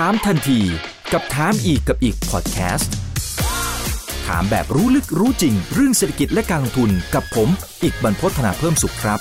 ถามทันทีกับถามอีกกับอิกพอดแคสต์ถามแบบรู้ลึกรู้จริง เรื่องเศรษฐกิจและการลงทุนกับผม อิกบรรพตธนาเพิ่มสุขครับ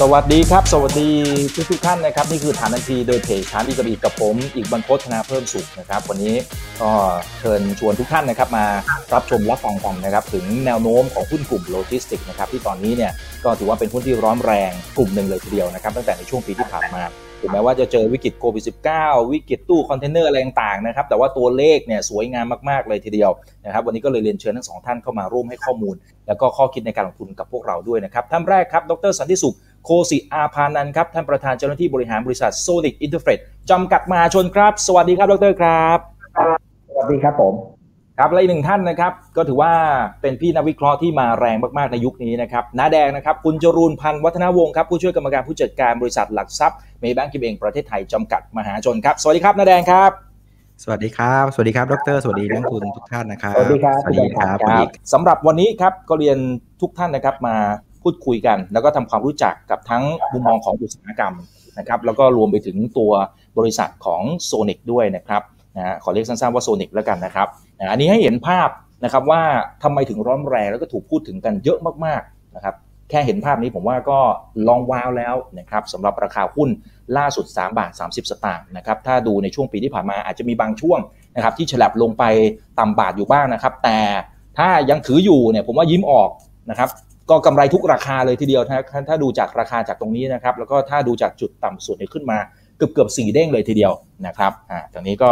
สวัสดีครับ สวัสดีทุกทุกท่านนะครับนี่คือถามทันทีโดยเพจถามอีกกับอิกกับผม อิกบรรพตธนาเพิ่มสุขนะครับ วันนี้ก็เชิญชวนทุกท่านนะครับมารับชมรับฟังกันนะครับถึงแนวโน้มของหุ้นกลุ่มโลจิสติกนะครับที่ตอนนี้เนี่ยก็ถือว่าเป็นหุ้นที่ร้อนแรงกลุ่มหนึ่งเลยทีเดียวนะครับตั้งแต่ในช่วงปีที่ผ่านมา ถึงแม้ว่าจะเจอวิกฤตโควิด -19 วิกฤตตู้คอนเทนเนอร์อะไรต่างๆนะครับแต่ว่าตัวเลขเนี่ยสวยงามมากๆเลยทีเดียวนะครับวันนี้ก็เลยเรียนเชิญทั้งสองท่านเข้ามาร่วมให้ข้อมูล แล้วก็ข้อคิดในการลงทุนกับพวกเราด้วยนะครับท่านแรกครับดรสันติสุขโฆษิอาภานันท์ครับท่านประธานเจ้าหน้าที่บริหารบริษัทโซนิกอินเตอร์เฟรทจำกัดมหาชนครับ สวัสดีครับดรครับ สวัสดีครับผม ครับและอีกหนึ่งท่านนะครับ ก็ถือว่าเป็นพี่นักวิเคราะห์ที่มาแรงมากๆในยุคนี้นะครับน้าแดงนะครับ คุณจรูนพันธ์วัฒนาวงศ์ครับ ผู้ช่วยกรรมการผู้จัดการบริษัทหลักทรัพย์เมย์แบงก์กิมเองประเทศไทยจำกัดมหาชนครับ สวัสดีครับน้าแดงครับ สวัสดีครับ สวัสดีครับ ดร สวัสดีนักทุนทุกท่านนะครับ สวัสดีครับสวัสดีครับคคุณรับอีกสำหรับวันนี้ครับก็เรียนทุกท่านนะครับมาพูดคุยกัน แล้วก็ทำความรู้จักกับทั้งมุมมองของอุตสาหกรรมนะครับ แล้วก็รวมไปถึงตัวบริษัทของโซนิกด้วยนะครับ นะฮะขอเรียกสั้นๆว่าโซนิกแล้วกันนะครับนะอันนี้ให้เห็นภาพนะครับว่าทำไมถึงร้อนแรงแล้วก็ถูกพูดถึงกันเยอะมากๆนะครับแค่เห็นภาพนี้ผมว่าก็ลองว้าวแล้วนะครับสำหรับราคาหุ้นล่าสุด 3 บาท 30 สตางค์นะครับถ้าดูในช่วงปีที่ผ่านมาอาจจะมีบางช่วงนะครับที่ฉลับลงไปต่ำบาทอยู่บ้างนะครับ แต่ถ้ายังถืออยู่เนี่ยผมว่ายิ้มออกนะครับก็กำไรทุกราคาเลยทีเดียวถ้าถ้าดูจากราคาจากตรงนี้นะครับแล้วก็ถ้าดูจากจุดต่ำสุดเนี่ยขึ้นมาเกือบเกือบสี่เด้งเลยทีเดียวนะครับอ่าตรงนี้ก็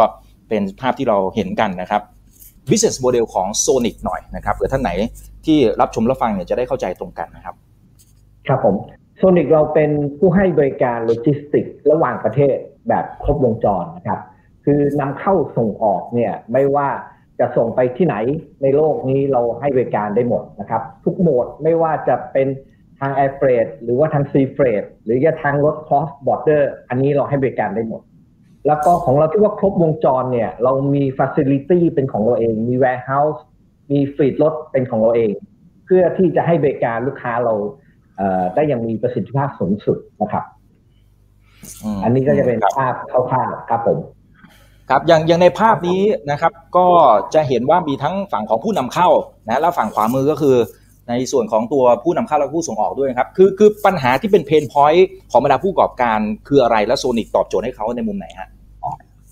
เป็นภาพที่เราเห็นกันนะครับ business model ของ Sonic หน่อยนะครับเผื่อท่านไหนที่รับชมรับฟังเนี่ยจะได้เข้าใจตรงกันนะครับ ครับผมโซนิกเราเป็นผู้ให้บริการโลจิสติกส์ระหว่างประเทศแบบครบวงจรนะครับ คือนำเข้าส่งออกเนี่ยไม่ว่าจะส่งไปที่ไหนในโลกนี้เราให้บริการได้หมดนะครับ ทุกโหมดไม่ว่าจะเป็นทาง Air Freight หรือว่าทาง Sea Freight หรือจะทางรถ Cross Border อันนี้เราให้บริการได้หมด แล้วก็ของเราที่ว่าครบวงจรเนี่ย เรามี Facility เป็นของเราเอง มี Warehouse มีฟรีดรถเป็นของเราเอง เพื่อที่จะให้บริการลูกค้าเราเอ่อได้อย่างมีประสิทธิภาพสูงสุดนะครับมอันนี้ก็จะเป็นครับภาพคร่าวๆครับผม ครับอย่างอย่างในภาพนี้นะครับ ก็จะเห็นว่ามีทั้งฝั่งของผู้นำเข้านะแล้วฝั่งขวามือก็คือ ในส่วนของตัวผู้นำเข้าและผู้ส่งออกด้วยนะครับ คือคือปัญหาที่เป็น pain point ของบรรดาผู้ประกอบการคืออะไรและโซนิกตอบโจทย์ให้เขาในมุมไหนฮะ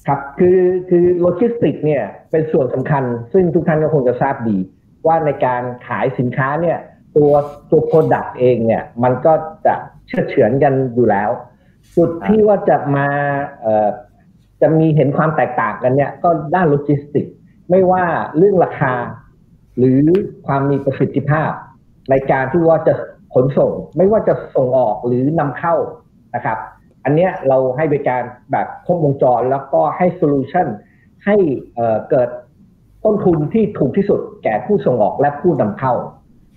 ครับคือคือโลจิสติกเนี่ยเป็นส่วนสำคัญ ซึ่งทุกท่านก็คงจะทราบดี ว่าในการขายสินค้าเนี่ยตัวตัว product เองเนี่ยมันก็จะเชือดเฉือนกันอยู่แล้ว จุดที่ว่าจะมาเอ่อจะมีเห็นความแตกต่างกันเนี่ยก็ด้านโลจิสติก ไม่ว่าเรื่องราคา หรือความมีประสิทธิภาพ ในการที่ว่าจะขนส่ง ไม่ว่าจะส่งออกหรือนำเข้านะครับ อันเนี้ยเราให้บริการแบบครบวงจรแล้วก็ให้ solution ให้เกิดต้นทุนที่ถูกที่สุดแก่ผู้ส่งออกและผู้นำเข้า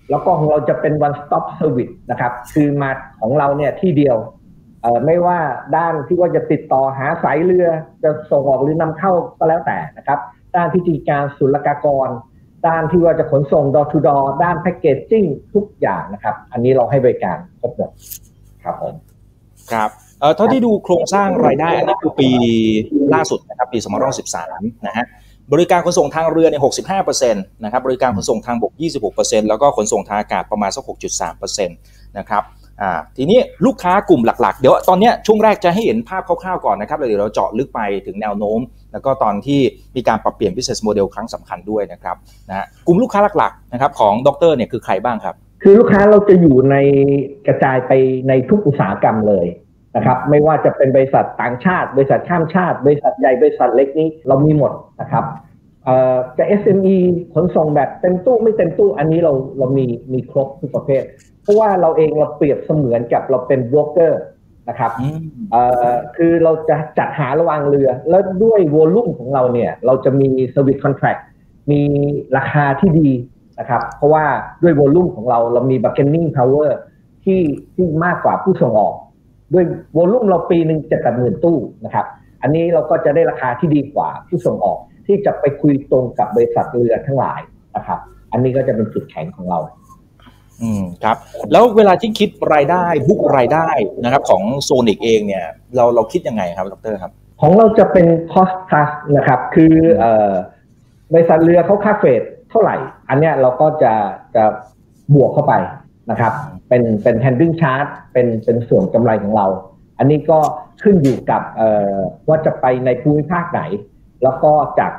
แล้วก็ของเราจะเป็น one stop service นะครับ คือมาของเราเนี่ยที่เดียวไม่ว่าด้านที่ว่าจะติดต่อหาสายเรือ จะส่งออกหรือนำเข้าก็แล้วแต่นะครับ ด้านพิธีการศุลกากร ด้านที่ว่าจะขนส่ง door to door ด้านแพ c เกจจิ้งทุกอย่างนะครับ อันนี้เราให้บริการครบหมดครับผมครับ เอ่อเท่าที่ดูโครงสร้างรายได้อันนี้คือปีล่าสุดนะครับปี2513นะฮะบริการขนส่งทางเรือเนี่ย65%นะครับบริการขนส่งทางบก 26%แล้วก็ขนส่งทางอากาศประมาณสัก6.3%นะครับอ่าทีนี้ลูกค้ากลุ่มหลักๆ เดี๋ยวตอนนี้ช่วงแรกจะให้เห็นภาพคร่าวๆก่อนนะครับแล้วเดี๋ยวเราเจาะลึกไปถึงแนวโน้ม แล้วก็ตอนที่มีการปรับเปลี่ยน business model ครั้งสำคัญด้วยนะครับนะฮะกลุ่มลูกค้าหลักๆนะครับของดรเนี่ยคือใครบ้างครับ คือลูกค้าเราจะอยู่ในกระจายไปในทุกอุตสาหกรรมเลย นะครับไม่ว่าจะเป็นบริษัทต่างชาติ บริษัทข้ามชาติ บริษัทใหญ่บริษัทเล็กนี้เรามีหมดนะครับเอ่อจะ SME ขนส่งแบบเต็มตู้ไม่เต็มตู้อันนี้เราเรามีมีครบทุกประเภท เพราะว่าเราเองเราเปรียบเสมือนกับเราเป็นโบรกเกอร์นะครับอืมเอ่อคือเราจะจัดหาระวางเรือ แล้วด้วยวอลลุ่มของเราเนี่ยเราจะมี Service Contract มีราคาที่ดีนะครับ เพราะว่าด้วยวอลลุ่มของเราเรามี bargaining power ที่ที่มากกว่าผู้ส่งออก ด้วยวอลลุ่มเราปีหนึ่งจะกับหมื่นตู้นะครับ อันนี้เราก็จะได้ราคาที่ดีกว่าผู้ส่งออกที่จะไปคุยตรงกับบริษัทเรือทั้งหลายนะครับ อันนี้ก็จะเป็นจุดแข็งของเรา อืมครับ แล้วเวลาที่คิดรายได้บุกรายได้นะครับ ของโซนิกเองเนี่ย เราเราคิดยังไงครับดรครับ ของเราจะเป็น cost plus นะครับ คือเอ่อบริษัทเรือเขาค่าเฟรดเท่าไหร่ อันเนี้ยเราก็จะจะบวกเข้าไป นะครับ เป็นเป็น handling charge เป็นเป็นส่วนกำไรของเรา อันนี้ก็ขึ้นอยู่กับเอ่อว่าจะไปในภูมิภาคไหน แล้วก็จาก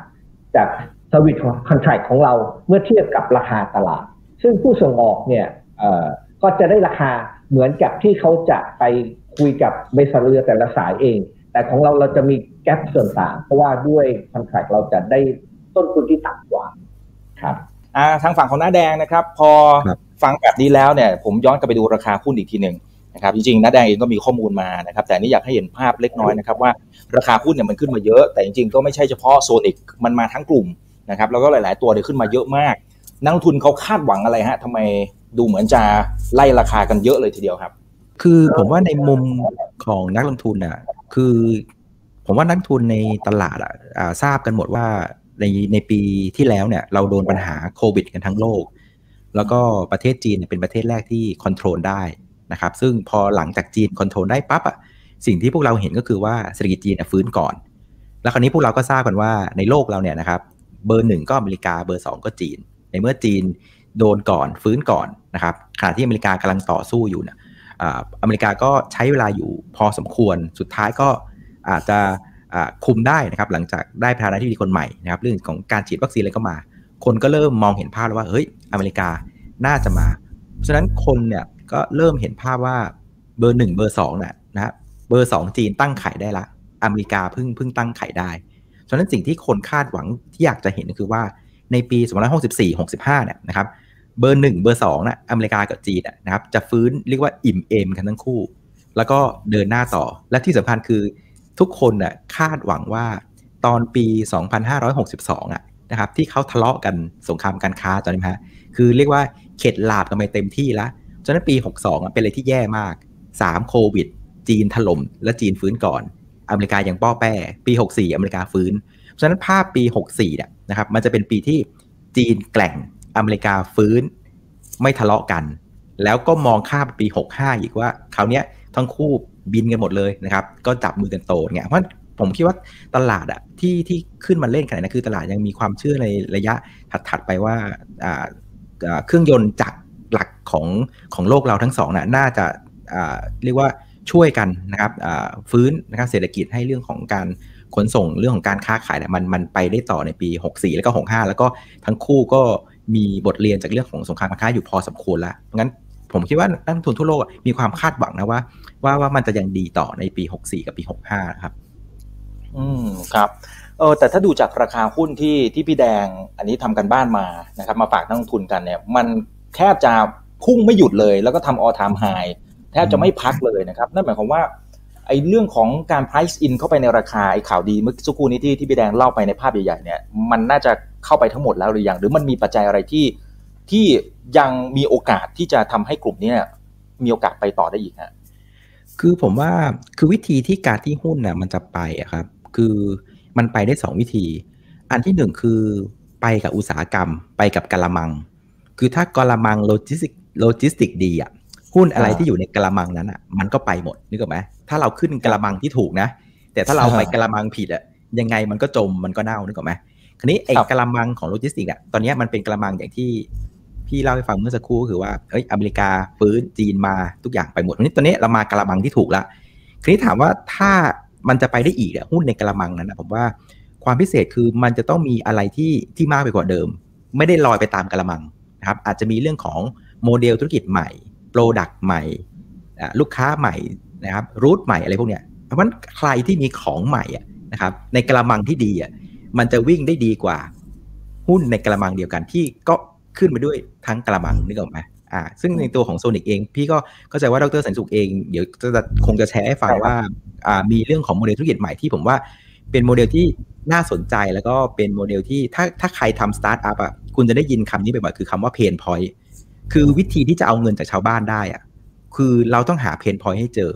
จาก service contract ของเราเมื่อเทียบกับราคาตลาด ซึ่งผู้ส่งออกเนี่ยเอ่อก็จะได้ราคาเหมือนกับที่เขาจะไปคุยกับบริษัทเรือแต่ละสายเอง แต่ของเราเราจะมีแกลบส่วนต่าง เพราะว่าด้วยคอนแทคเราจะได้ต้นทุนที่ต่ำกว่าครับอ่าทางฝั่งของหน้าแดงนะครับ พอครับ ฟังแบบนี้แล้วเนี่ยผมย้อนกลับไปดูราคาหุ้นอีกทีหนึ่งนะครับจริงๆน้าแดงเองก็มีข้อมูลมานะครับแต่นี่อยากให้เห็นภาพเล็กน้อยนะครับว่าราคาหุ้นเนี่ยมันขึ้นมาเยอะ แต่จริงๆก็ไม่ใช่เฉพาะโซนเอกมันมาทั้งกลุ่มนะครับแล้วก็หลาย ๆ ตัวเนี่ยขึ้นมาเยอะมาก นักลงทุนเขาคาดหวังอะไรฮะทำไมดูเหมือนจะไล่ราคากันเยอะเลยทีเดียวครับ คือผมว่าในมุมของนักลงทุนอะคือผมว่านักลงทุนในตลาดอะทราบกันหมดว่าในในปีที่แล้วเนี่ยเราโดนปัญหาโควิด กันทั้งโลก แล้วก็ประเทศจีนเป็นประเทศแรกที่ control ได้นะครับ ซึ่งพอหลังจากจีน control ได้ปั๊บอะสิ่งที่พวกเราเห็นก็คือว่าเศรษฐกิจจีนฟื้นก่อน แล้วคราวนี้พวกเราก็ทราบกันว่าในโลกเราเนี่ยนะครับเบอร์หนึ่งก็อเมริกาเบอร์สองก็จีน ในเมื่อจีนโดนก่อนฟื้นก่อนนะครับขณะที่อเมริกากำลังต่อสู้อยู่เนี่ยอ่าอเมริกาก็ใช้เวลาอยู่พอสมควรสุดท้ายก็อาจจะคุมได้นะครับหลังจากได้ประธานาธิบดีคนใหม่นะครับเรื่องของการฉีดวัคซีนอะไรก็มา คนก็เริ่มมองเห็นภาพแล้วว่าเฮ้ยอเมริกาน่าจะมา เพราะฉะนั้นคนเนี่ยก็เริ่มเห็นภาพว่าเบอร์หนึ่งเบอร์สองน่ะนะเบอร์สองจีนตั้งไข่ได้ละ อเมริกาเพิ่งเพิ่งตั้งไข่ได้ฉะนั้นสิ่งที่คนคาดหวังที่อยากจะเห็นก็คือว่าในปี2564-65เนี่ยนะครับเบอร์หนึ่งเบอร์สองนะอเมริกากับจีนนะนะครับจะฟื้นเรียกว่าอิ่มเอมกันทั้งคู่ แล้วก็เดินหน้าต่อ และที่สำคัญคือทุกคนน่ะคาดหวังว่าตอนปี 2562อะ นะครับที่เขาทะเลาะกันสงครามการค้าจำได้ไหมฮะคือเรียกว่าเข็ดหลาบกันไปเต็มที่แล้วฉะนั้นปี 62 เป็นอะไรที่แย่มาก 3 โควิด จีนถล่มและจีนฟื้นก่อน อเมริกายังป้อแป้ ปี 64 อเมริกาฟื้นฉะนั้นภาพปี 64เนี่ยนะครับมันจะเป็นปีที่จีนแกล่งอเมริกาฟื้น ไม่ทะเลาะกัน แล้วก็มองข้ามปี 65 อีกว่าคราวเนี้ยทั้งคู่บินกันหมดเลยนะครับ ก็จับมือกันโตเนี่ยเพราะ ผมคิดว่าตลาดอะที่ที่ขึ้นมาเล่นขนาดนี้นคือตลาดยังมีความเชื่อในระยะถัดๆไปว่าเครื่องยนต์จากหลักของของโลกเราทั้งสองน่ะน่าจะาเรียกว่าช่วยกันนะครับฟื้นนะครับเศรษฐกิจให้เรื่องของการขนส่งเรื่องของการค้าขายเนี่ยมันมันไปได้ต่อในปี 64 แล้วก็ 65 แล้วก็ทั้งคู่ก็มีบทเรียนจากเรื่องของสงครามการค้าอยู่พอสมควรแล้วงั้นผมคิดว่านักลงทุนทั่วโลกมีความคาดหวังนะว่าว่าว่ามันจะยังดีต่อในปี 64 กับปี 65 นะครับ อืมครับเออแต่ถ้าดูจากราคาหุ้นที่ที่พี่แดงอันนี้ทำกันบ้านมานะครับ มาฝากนักลงทุนกันเนี่ยมันแทบจะพุ่งไม่หยุดเลย แล้วก็ทำ all time high แทบจะไม่พักเลยนะครับนั่นหมายความว่าไอ้เรื่องของการ price in เข้าไปในราคาไอ้ข่าวดีเมื่อสักครู่นี้ที่ที่พี่แดงเล่าไปในภาพใหญ่ๆเนี่ยมันน่าจะเข้าไปทั้งหมดแล้วหรือยังหรือมันมีปัจจัยอะไรที่ที่ยังมีโอกาสที่จะทำให้กลุ่มนี้มีโอกาสไปต่อได้อีกฮะคือผมว่าคือวิธีที่การที่หุ้นน่ะมันจะไปอะครับ คือมันไปได้สองวิธี อันที่หนึ่งคือไปกับอุตสาหกรรม ไปกับกะละมัง คือถ้ากะละมังโลจิสติกโลจิสติกดีอะหุ้นอะไรอ่าที่อยู่ในกะละมังนั้นอะมันก็ไปหมดนึกออกไหมถ้าเราขึ้นกะละมังที่ถูกนะ แต่ถ้าเราไปอ่ากะละมังผิดอะยังไงมันก็จมมันก็เน่านึกออกไหมคราวนี้ไอ้ครับกะละมังของโลจิสติกอะตอนเนี้ยมันเป็นกะละมังอย่างที่พี่เล่าให้ฟังเมื่อสักครู่ก็คือว่าเอ้ยอเมริกาฟื้นจีนมาทุกอย่างไปหมดวันนี้ตอนนี้เรามากะละมังที่ถูกละ คราวนี้ถามว่าถ้า มันจะไปได้อีกอะหุ้นในกะละมังนั้นนะผมว่าความพิเศษคือมันจะต้องมีอะไรที่ที่มากไปกว่าเดิม ไม่ได้ลอยไปตามกะละมังนะครับอาจจะมีเรื่องของโมเดลธุรกิจใหม่ product ใหม่ลูกค้าใหม่นะครับ route ใหม่อะไรพวกเนี้ยเพราะฉะนั้นใครที่มีของใหม่อะนะครับในกะละมังที่ดีอะมันจะวิ่งได้ดีกว่า หุ้นในกะละมังเดียวกันที่ก็ขึ้นไปด้วยทั้งกะละมังนึกออกไหมอ่าซึ่งในตัวของโซนิกเอง พี่ก็เข้าใจว่าดรสันติสุขเอง เดี๋ยวจะคงจะแชร์ให้ฟังว่า มีเรื่องของโมเดลธุรกิจใหม่ที่ผมว่าเป็นโมเดลที่น่าสนใจแล้วก็เป็นโมเดลที่ถ้าถ้าใครทำสตาร์ทอัพอะคุณจะได้ยินคำนี้บ่อยๆคือคำว่า pain point คือวิธีที่จะเอาเงินจากชาวบ้านได้อะคือเราต้องหา pain point ให้เจอ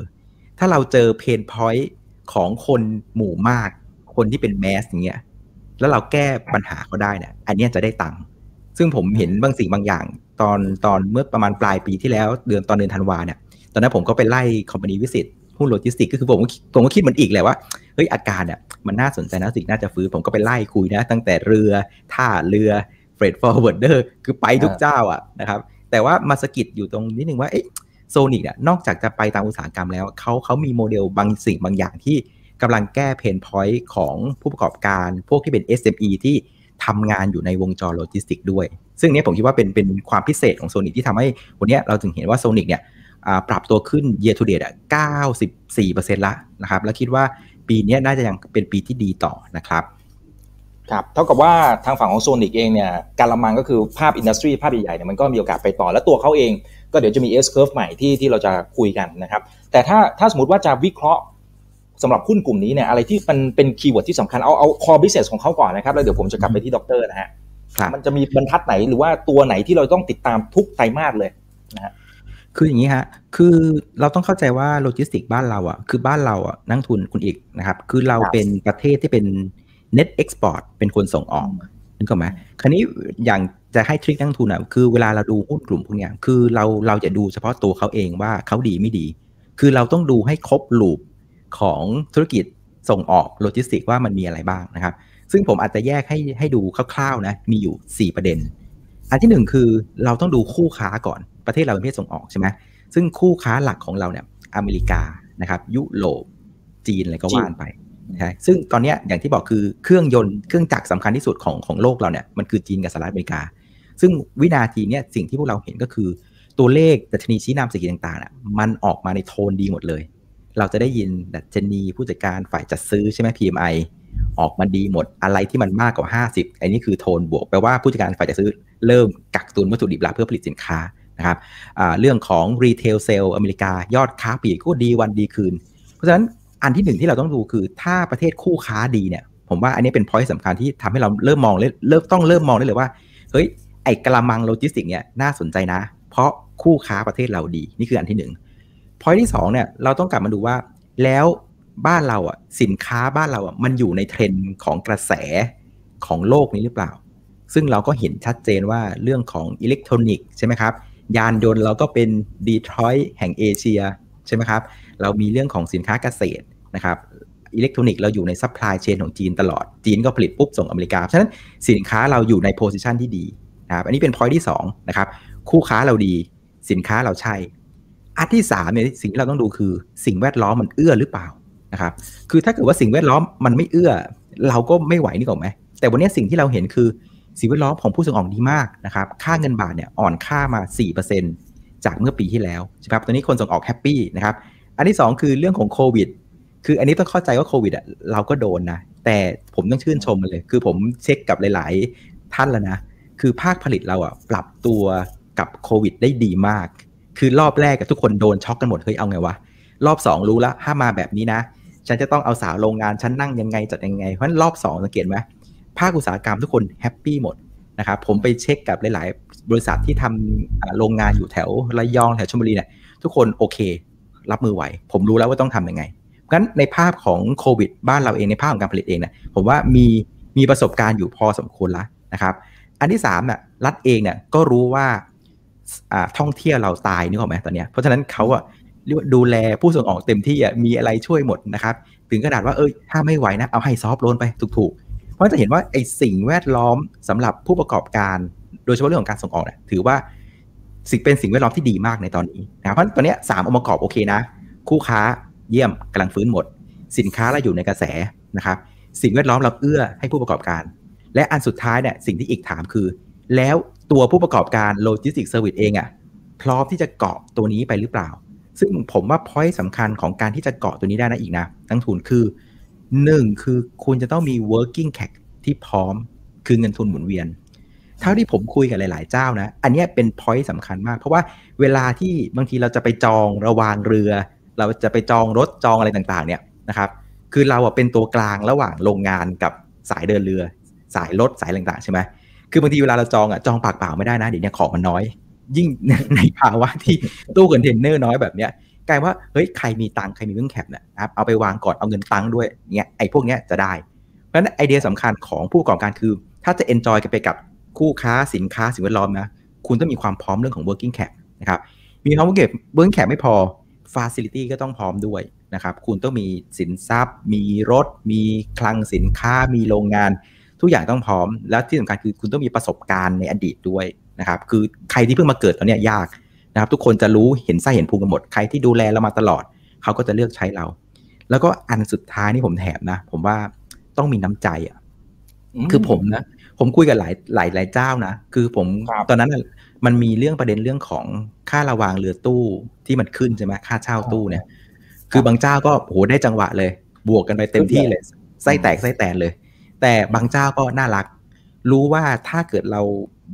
ถ้าเราเจอ pain point ของคนหมู่มาก คนที่เป็น mass อย่างเงี้ยแล้วเราแก้ปัญหาเขาได้เนี่ยอันนี้จะได้ตังค์ซึ่งผมเห็นบางสิ่งบางอย่าง ตอนตอนเมื่อประมาณปลายปีที่แล้วเดือนตอนเดือนธันวาเนี่ย ตอนนั้นผมก็ไปไล่ company visit หุ้นโลจิสติกก็คือผมผมก็คิดเหมือนอิกแหละว่าเฮ้ยอาการเนี่ยมันน่าสนใจนะสิ่งน่าจะฟื้นผมก็ไปไล่คุยนะ ตั้งแต่เรือท่าเรือ freight forwarder คือไปทุกเจ้าอะนะครับ แต่ว่ามาสกิดอยู่ตรงนิดนึงว่าเอ๊ะ Sonic เนี่ยนอกจากจะไปตามอุตสาหกรรมแล้วเขาเขามีโมเดลบางสิ่งบางอย่างที่กำลังแก้ pain point ของผู้ประกอบการ พวกที่เป็น SME ที่ทำงานอยู่ในวงจรโลจิสติกด้วย ซึ่งเนี้ยผมคิดว่าเป็นเป็นความพิเศษของ Sonic ที่ทำให้วันนี้เราถึงเห็นว่า Sonic เนี่ย ปรับตัวขึ้น year to date อะ94%ละนะครับ แล้วคิดว่าปีนี้น่าจะยังเป็นปีที่ดีต่อนะครับครับเท่ากับว่าทางฝั่งของ Sonic เองเนี่ยการละมังก็คือภาพ industry ภาพใหญ่ๆเนี่ยมันก็มีโอกาสไปต่อ และตัวเขาเองก็เดี๋ยวจะมี S curve ใหม่ที่ที่เราจะคุยกันนะครับ แต่ถ้าถ้าสมมติว่าจะวิเคราะห์สำหรับหุ้นกลุ่มนี้เนี่ยอะไรที่มันเป็น keyword ที่สำคัญเอาเอา core business ของเขาก่อนนะครับแล้วเดี๋ยวผมจะกลับไปที่ด็อกเตอร์นะฮะมันจะมีบรรทัดไหนหรือว่าตัวไหนที่เราต้องติดตามทุกไตรมาสเลยนะฮะ คืออย่างนี้ฮะ คือเราต้องเข้าใจว่าโลจิสติกบ้านเราอะ คือบ้านเราอะนักลงทุนคุณอิกนะครับ คือเราเป็นประเทศที่เป็น net export เป็นคนส่งออกนึกออกไหมคราวนี้อย่างจะให้ทริคนั่งทุนอะ คือเวลาเราดูหุ้นกลุ่มพวกนี้คือเราเราจะดูเฉพาะตัวเขาเองว่าเขาดีไม่ดี คือเราต้องดูให้ครบลูปของธุรกิจส่งออกโลจิสติกว่ามันมีอะไรบ้างนะครับ ซึ่งผมอาจจะแยกให้ให้ดูคร่าวๆนะ มีอยู่ 4 ประเด็น อันที่ 1 คือเราต้องดูคู่ค้าก่อน ประเทศเราเป็นประเทศส่งออกใช่ไหมซึ่งคู่ค้าหลักของเราเนี่ยอเมริกานะครับ ยุโรปจีนอะไรก็ว่านไปใช่ซึ่งตอนนี้อย่างที่บอกคือเครื่องยนต์เครื่องจักรสาคัญที่สุดของของโลกเราเนี่ยมันคือจีนกับสหรัฐอเมริกา ซึ่งวินาทีเนี้ยสิ่งที่พวกเราเห็นก็คือ ตัวเลขดัชนีชี้นำเศรษฐกิจต่างๆอะมันออกมาในโทนดีหมดเลย เราจะได้ยินดัชนีผู้จัดการฝ่ายจัดซื้อใช่ไหม PMI ออกมาดีหมดอะไรที่มันมากกว่า 50 อันนี้คือโทนบวกแปลว่าผู้จัดการฝ่ายจัดซื้อเริ่มกักตุนวัตถุดิบลาเพื่อผลิตสินค้า นะครับเรื่องของ retail sales อเมริกายอดค้าปลีกก็ดีวันดีคืน เพราะฉะนั้นอันที่หนึ่งที่เราต้องดูคือถ้าประเทศคู่ค้าดีเนี่ยผมว่าอันนี้เป็น point สำคัญที่ทำให้เราเริ่มมองเริ่มต้องเริ่มมองได้เลยว่าเฮ้ยไอ้กระมังโลจิสติกเนี่ยน่าสนใจนะ เพราะคู่ค้าประเทศเราดีนี่คืออันที่หนึ่ง point ที่สองเนี่ยเราต้องกลับมาดูว่าแล้วบ้านเราอะสินค้าบ้านเราอะมันอยู่ในเทรนด์ของกระแสของโลกนี้หรือเปล่า ซึ่งเราก็เห็นชัดเจนว่าเรื่องของอิเล็กทรอนิกส์ใช่ไหมครับ ยานยนต์เราก็เป็นดีทรอยต์แห่งเอเชียใช่ไหมครับ เรามีเรื่องของสินค้าเกษตรนะครับอิเล็กทรอนิกส์เราอยู่ใน supply chain ของจีนตลอด จีนก็ผลิตปุ๊บส่งอเมริกา ฉะนั้นสินค้าเราอยู่ใน position ที่ดีนะครับ อันนี้เป็นพอยที่2นะครับ คู่ค้าเราดี สินค้าเราใช่ อันที่3เนี่ยสิ่งที่เราต้องดูคือสิ่งแวดล้อมมันเอื้อหรือเปล่านะครับ คือถ้าเกิดว่าสิ่งแวดล้อมมันไม่เอื้อ เราก็ไม่ไหวนี่ก่อนไหมแต่วันนี้สิ่งที่เราเห็นคือ สิ่งแวดล้อมของผู้ส่งออกดีมากนะครับ ค่าเงินบาทเนี่ยอ่อนค่ามา 4%จากเมื่อปีที่แล้วใช่ครับ ตอนนี้คนส่งออกแฮปปี้นะครับ อันที่ 2 คือเรื่องของโควิด คืออันนี้ต้องเข้าใจว่าโควิดอะเราก็โดนนะ แต่ผมต้องชื่นชมมันเลย คือผมเช็คกับหลาย ๆ ท่านแล้วนะ คือภาคผลิตเราอะปรับตัวกับโควิดได้ดีมาก คือรอบแรกกับทุกคนโดนช็อกกันหมด เฮ้ยเอาไงวะ รอบ 2 รู้แล้วถ้ามาแบบนี้นะ ฉันจะต้องเอาสาวโรงงานฉันนั่งยังไงจัดยังไง เพราะฉะนั้นรอบ 2 สังเกตไหม ภาคอุตสาหกรรมทุกคน happy หมดนะครับผมไปเช็คกับหลาย ๆ บริษัทที่ทำโรงงานอยู่แถวระยองแถวชลบุรีเนี่ยทุกคนโอเค รับมือไหว ผมรู้แล้วว่าต้องทำยังไงงั้นในภาพของโควิด บ้านเราเองในภาพของการผลิตเองเนี่ยผมว่ามีมีประสบการณ์อยู่พอสมควรแล้วนะครับอันที่3เนี่ยรัฐเองเนี่ยก็รู้ว่าท่องเที่ยวเราตายนึกออกไหมตอนนี้เพราะฉะนั้นเขาอะเรียกว่าดูแลผู้ส่งออกเต็มที่อะมีอะไรช่วยหมดนะครับ ถึงขนาดว่าเอ้ยถ้าไม่ไหวนะเอาให้ซอฟโลนไปถูก เพราะจะเห็นว่าไอ้สิ่งแวดล้อมสำหรับผู้ประกอบการ โดยเฉพาะเรื่องของการส่งออกเนี่ยถือว่าสิ่งเป็นสิ่งแวดล้อมที่ดีมากในตอนนี้นะเพราะตอนนี้สามองค์ประกอบโอเคนะ คู่ค้าเยี่ยมกำลังฟื้นหมด สินค้าเราอยู่ในกระแสนะครับ สิ่งแวดล้อมเราเอื้อให้ผู้ประกอบการ และอันสุดท้ายเนี่ยสิ่งที่อีกถามคือ แล้วตัวผู้ประกอบการ logistics service เองอะ่ะพร้อมที่จะเกาะตัวนี้ไปหรือเปล่า ซึ่งผมว่า point สำคัญของการที่จะเกาะตัวนี้ได้นะอิกนะนักลงทุนคือ หนึ่งคือคุณจะต้องมี working cap ที่พร้อมคือเงินทุนหมุนเวียน เท่าที่ผมคุยกับหลาย ๆ เจ้านะ อันนี้เป็น point สำคัญมาก เพราะว่าเวลาที่บางทีเราจะไปจองระวางเรือ เราจะไปจองรถจองอะไรต่างๆ เนี่ยนะครับ คือเราเป็นตัวกลางระหว่างโรงงานกับสายเดินเรือ สายรถสายต่างๆ ใช่ไหมคือบางทีเวลาเราจองอะจองปากเปล่าไม่ได้นะเดี๋ยวนี้ของมันน้อย ยิ่งในภาวะที่ตู้คอนเทนเนอร์น้อยแบบเนี้ย กลายว่าเฮ้ยใครมีตังใครมี working cap เนี่ยครับเอาไปวางก่อนเอาเงินตังด้วยเนี่ยไอ้พวกเนี้ยจะได้เพราะฉะนั้นไอเดียสำคัญของผู้ประกอบการคือ ถ้าจะ enjoy กันไปกับคู่ค้าสินค้าสิ่งแวดล้อมนะคุณต้องมีความพร้อมเรื่องของ working cap นะครับมีความ working cap working cap ไม่พอ facility ก็ต้องพร้อมด้วยนะครับคุณต้องมีสินทรัพย์ มีรถ มีคลังสินค้า มีโรงงาน ทุกอย่างต้องพร้อม แล้วที่สำคัญคือคุณต้องมีประสบการณ์ในอดีตด้วยนะครับคือใครที่เพิ่งมาเกิดตอนนี้ยาก นะครับทุกคนจะรู้เห็นไส้เห็นพุงกันหมดใครที่ดูแลเรามาตลอด เขาก็จะเลือกใช้เรา แล้วก็อันสุดท้ายนี่ผมแถมนะ ผมว่าต้องมีน้ำใจอะคือผมนะผมคุยกับหลายหลายหลายเจ้านะคือผมตอนนั้นมันมีเรื่องประเด็นเรื่องของค่าระวางเรือตู้ที่มันขึ้นใช่ไหมค่าเช่าตู้เนี่ย คือบางเจ้าก็โหได้จังหวะเลย บวกกันไปเต็มที่เลยไส้แตกไส้แตนเลย แต่บางเจ้าก็น่ารัก รู้ว่าถ้าเกิดเรา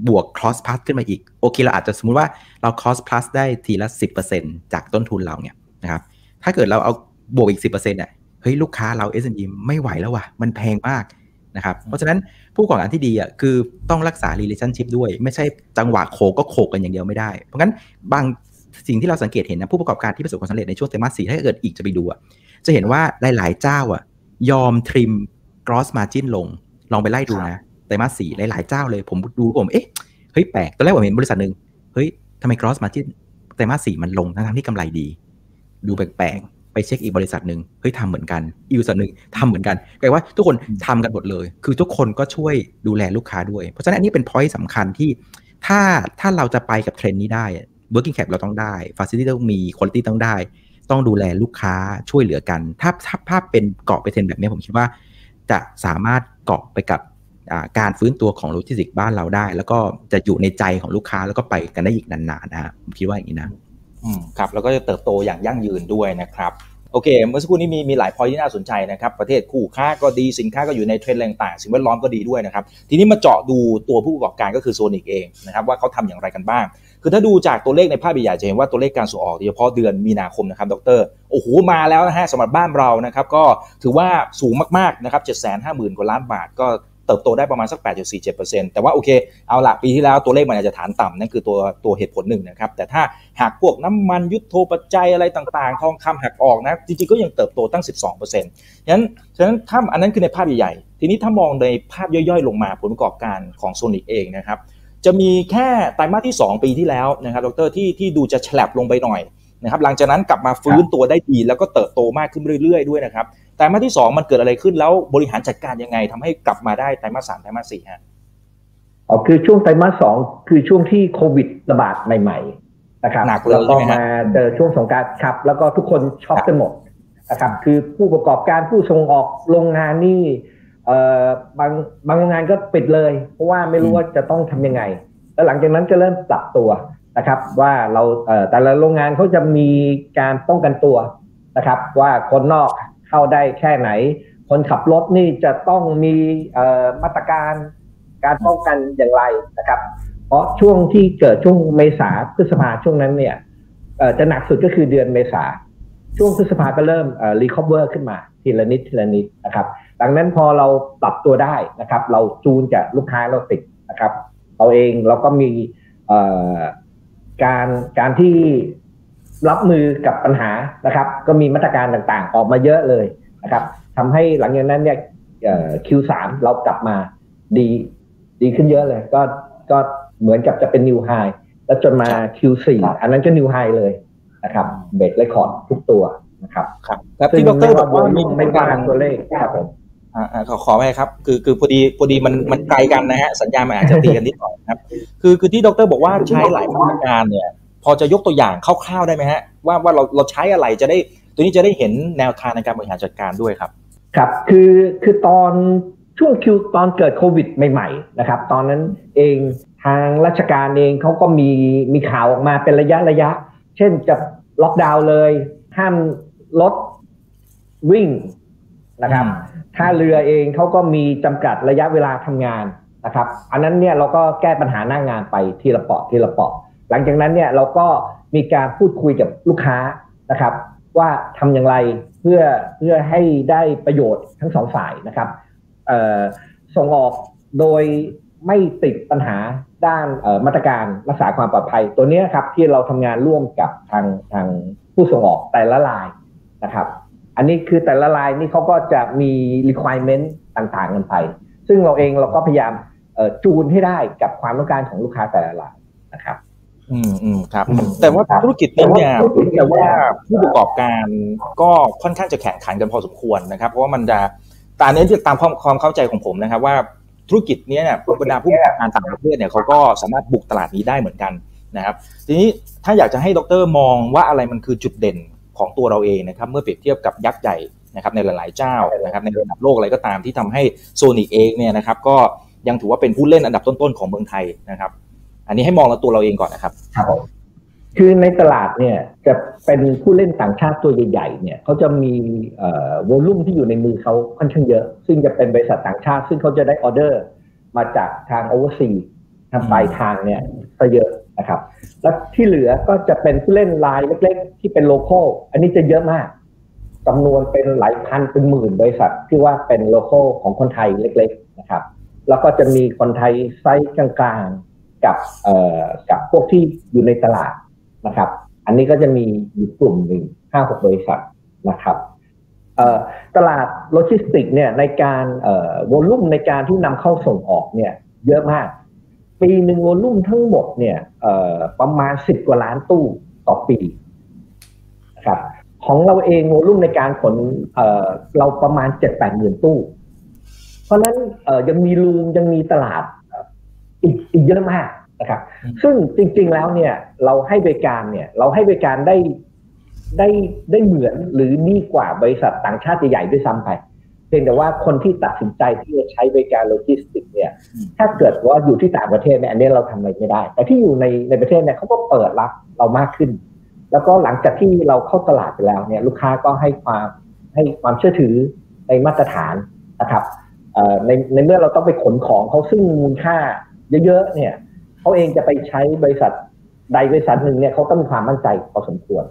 บวก cross plus ขึ้นมาอีก โอเคเราอาจจะสมมุติว่าเรา cross plus ได้ทีละ 10%จากต้นทุนเราเนี่ยนะครับ ถ้าเกิดเราเอาบวกอีก 10%เนี่ยเฮ้ยลูกค้าเรา S&P ไม่ไหวแล้วว่ะ มันแพงมากนะครับ เพราะฉะนั้นผู้ก่อการที่ดีอะคือต้องรักษา relationship ด้วย ไม่ใช่จังหวะโคก็โขกกันอย่างเดียวไม่ได้ เพราะงั้นบางสิ่งที่เราสังเกตเห็นนะผู้ประกอบการที่ประสบความสำเร็จในช่วงไตรมาสสี่ถ้าเกิดอีกจะไปดูอะจะเห็นว่าหลาย ๆ เจ้าอะยอมทริม gross margin ลงลองไปไล่ดูนะ ไตรมาสสี่หลายๆเจ้าเลย ผมดูผมเอ๊ะเฮ้ยแปลกตอนแรกผมเห็นบริษัทหนึ่งเฮ้ยทำไม gross margin ไตรมาสสี่มันลงทั้งที่กำไรดี ดูแปลกๆไปเช็คอีกบริษัทหนึ่งเฮ้ยทำเหมือนกันอีกบริษัทหนึ่งทำเหมือนกันแปลว่าทุกคนทำกันหมดเลย คือทุกคนก็ช่วยดูแลลูกค้าด้วย เพราะฉะนั้นอันนี้เป็น point สำคัญที่ถ้าถ้าเราจะไปกับเทรนด์นี้ได้ working cap เราต้องได้ facility ต้องมี quality ต้องได้ ต้องดูแลลูกค้าช่วยเหลือกัน ถ้าถ้าภาพเป็นเกาะไปเทรนด์แบบนี้ผมคิดว่า จะสามารถเกาะไปกับ การฟื้นตัวของโลจิสติกบ้านเราได้ แล้วก็จะอยู่ในใจของลูกค้าแล้วก็ไปกันได้อีกนานๆนะผมคิดว่าอย่างนี้นะอืมครับแล้วก็จะเติบโตอย่างยั่งยืนด้วยนะครับโอเคเมื่อสักครู่นี้มีมีหลายพอยที่น่าสนใจนะครับ ประเทศคู่ค้าก็ดีสินค้าก็อยู่ในเทรนด์ต่างๆสิ่งแวดล้อมก็ดีด้วยนะครับ ทีนี้มาเจาะดูตัวผู้ประกอบการก็คือโซนิกเองนะครับว่าเขาทำอย่างไรกันบ้าง คือถ้าดูจากตัวเลขในภาพใหญ่จะเห็นว่าตัวเลขการส่งออกโดยเฉพาะเดือนมีนาคมนะครับดรโอ้โหมาแล้วนะฮะสำหรับบ้านเรานะครับก็ถือว่าสูงมากๆนะครับ7 5 0 0 0 0กว่าล้านบาทก็ เติบโตได้ประมาณสัก 8.47%แต่ว่าโอเค เอาละปีที่แล้วตัวเลขมันอาจจะฐานต่ำนั่นคือตัวตัวเหตุผลหนึ่งนะครับ แต่ถ้าหากพวกน้ำมันยุทโธปัจจัยอะไรต่างๆ ทองคำหักออกนะ จริงๆ ก็ยังเติบโตตั้ง 12%ฉะนั้นฉะนั้นถ้าอันนั้นคือในภาพใหญ่ๆ ทีนี้ถ้ามองในภาพย่อยๆ ลงมาผลประกอบการของโซนิกเองนะครับจะมีแค่ไตรมาสที่ 2 ปีที่แล้วนะครับดรที่ที่ดูจะฉลับลงไปหน่อยนะครับหลังจากนั้นกลับมาฟื้นตัวได้ดีแล้วก็เติบโตมากขึ้นเรื่อยๆ ด้วยนะครับ ไตรมาสที่ 2 มันเกิดอะไรขึ้นแล้วบริหารจัดการยังไงทำให้กลับมาได้ไตรมาสสามไตรมาสสี่ฮะอ๋อคือช่วงไตรมาสสองคือช่วงที่โควิดระบาดใหม่ๆนะครับหนักเลยใช่ไหมฮะเจอช่วงสงการครับ แล้วก็ทุกคนช็อปกันหมดนะครับ คือผู้ประกอบการผู้ส่งออกโรงงานนี่เอ่อบางบางโรงงานก็ปิดเลย เพราะว่าไม่รู้ว่าจะต้องทำยังไง แล้วหลังจากนั้นก็เริ่มปรับตัวนะครับ ว่าเราเอ่อแต่ละโรงงานเขาจะมีการป้องกันตัวนะครับ ว่าคนนอก เข้าได้แค่ไหน คนขับรถนี่จะต้องมีมาตรการการป้องกันอย่างไรนะครับ เพราะช่วงที่เกิดช่วงเมษาพฤษภาช่วงนั้นเนี่ยจะหนักสุดก็คือเดือนเมษาช่วงพฤษภาก็เริ่ม recover ขึ้นมาทีละนิดทีละนิดนะครับ ดังนั้นพอเราปรับตัวได้นะครับ เราจูนจากลูกค้าเราติดนะครับเราเองเราก็มีการการที่ รับมือกับปัญหานะครับ ก็มีมาตรการต่างๆ ออกมาเยอะเลยนะครับทำให้หลังจากนั้นเนี่ย Q3 เรากลับมาดีดีขึ้นเยอะเลย ก็ก็เหมือนกับจะเป็นนิวไฮแล้วจนมา Q4 อันนั้นก็นิวไฮเลยนะครับเบรกเรคคอร์ดทุกตัวนะครับครับแล้วที่ดรบอกว่ามีไม่การตัวเลขครับผมอ่าขอขอไปครับ คือคือพอดีพอดีมันมันไกลกันนะฮะสัญญาณมันอาจจะตีกันนิดหน่อยครับ คือคือที่ดรบอกว่าใช้หลายมาตรการเนี่ยพ อจะยกตัวอย่างคร่าวๆได้ไหมฮะว่าว่าเราเราใช้อะไรจะได้ตัวนี้จะได้เห็นแนวทางในการบริหารจัดการด้วยครับ ครับคือคือตอนช่วงคิวตอนเกิดโควิดใหม่ๆนะครับ ตอนนั้นเองทางราชการเองเขาก็มีมีข่าวออกมาเป็นระยะระยะ เช่นจะล็อกดาวน์เลย ห้ามรถวิ่งนะครับท่าเรือเองเขาก็มีจำกัดระยะเวลาทำงานนะครับ อันนั้นเนี่ยเราก็แก้ปัญหาหน้างงานไปทีละเปาะทีละเปาะ หลังจากนั้นเนี่ยเราก็มีการพูดคุยกับลูกค้านะครับ ว่าทำอย่างไรเพื่อเพื่อให้ได้ประโยชน์ทั้งสองฝ่ายนะครับส่งออกโดยไม่ติดปัญหาด้านมาตรการรักษาความปลอดภัย ตัวนี้ครับที่เราทำงานร่วมกับทางทางผู้ส่งออกแต่ละรายนะครับ อันนี้คือแต่ละรายนี่เขาก็จะมี requirement ต่างๆกันไป ซึ่งเราเองเราก็พยายามจูนให้ได้กับความต้องการของลูกค้าแต่ละรายนะครับ อืมอืมครับ แต่ว่าธุรกิจนี้เนี่ยแต่ว่าผู้ประกอบการก็ค่อนข้างจะแข่งขันกันพอสมควรนะครับ เพราะว่ามันจะแต่อันนี้จะตามความความเข้าใจของผมนะครับ ว่าธุรกิจนี้เนี่ยบรรดาผู้ประกอบการต่างประเทศเนี่ยเขาก็สามารถบุกตลาดนี้ได้เหมือนกันนะครับ ทีนี้ถ้าอยากจะให้ดรมองว่าอะไรมันคือจุดเด่นของตัวเราเองนะครับ เมื่อเปรียบเทียบกับยักษ์ใหญ่นะครับในหลาย ๆ เจ้านะครับในระดับโลกอะไรก็ตามที่ทำให้ Sonic เองเนี่ยนะครับ ก็ยังถือว่าเป็นผู้เล่นอันดับต้น ๆ ของเมืองไทยนะครับ อันนี้ให้มองตัวเราเองก่อนนะครับครับคือในตลาดเนี่ยจะเป็นผู้เล่นต่างชาติตัวใหญ่ๆเนี่ยเขาจะมี volume ที่อยู่ในมือเขาค่อนข้างเยอะ ซึ่งจะเป็นบริษัทต่างชาติ ซึ่งเขาจะได้ออเดอร์มาจากทาง overseas ทางปลายทางเนี่ยก็เยอะนะครับ แล้วที่เหลือก็จะเป็นผู้เล่นรายเล็ก ๆ ที่เป็น localอันนี้จะเยอะมากจำนวนเป็นหลายพันเป็นหมื่นบริษัทที่ว่าเป็น local ของคนไทยเล็ก ๆ นะครับ แล้วก็จะมีคนไทยไซส์กลางๆ กับเอ่อกับพวกที่อยู่ในตลาดนะครับ อันนี้ก็จะมีอยู่กลุ่มหนึ่งห้าหกบริษัทนะครับเอ่อตลาดโลจิสติกเนี่ยในการเอ่อ volume ในการที่นำเข้าส่งออกเนี่ยเยอะมาก ปีหนึ่ง volume ทั้งหมดเนี่ยเอ่อประมาณสิบกว่าล้านตู้ต่อปีนะครับของเราเอง volume ในการขนเอ่อเราประมาณเจ็ดแปดหมื่นตู้ เพราะฉะนั้นเอ่อยังมี room ยังมีตลาด อ่ออีกอีกเยอะมากนะครับอืมซึ่งจริง ๆแล้วเนี่ย เราให้บริการเนี่ย เราให้บริการได้ได้ได้เหมือนหรือดีกว่าบริษัทต่างชาติใหญ่ๆด้วยซ้ำไป เพียงแต่ว่าคนที่ตัดสินใจที่จะใช้บริการโลจิสติกส์เนี่ยอืมถ้าเกิดว่าอยู่ที่ต่างประเทศเนี่ยอันนี้เราทำอะไรไม่ได้ แต่ที่อยู่ในในประเทศเนี่ยเขาก็เปิดรับเรามากขึ้น แล้วก็หลังจากที่เราเข้าตลาดไปแล้วเนี่ย ลูกค้าก็ให้ความให้ความเชื่อถือในมาตรฐานนะครับเอ่อในในเมื่อเราต้องไปขนของเขาซึ่งมูลค่า เยอะๆเนี่ยเขาเองจะไปใช้บริษัทใดบริษัทหนึ่งเนี่ยเขาต้องมีความมั่นใจพอสมควร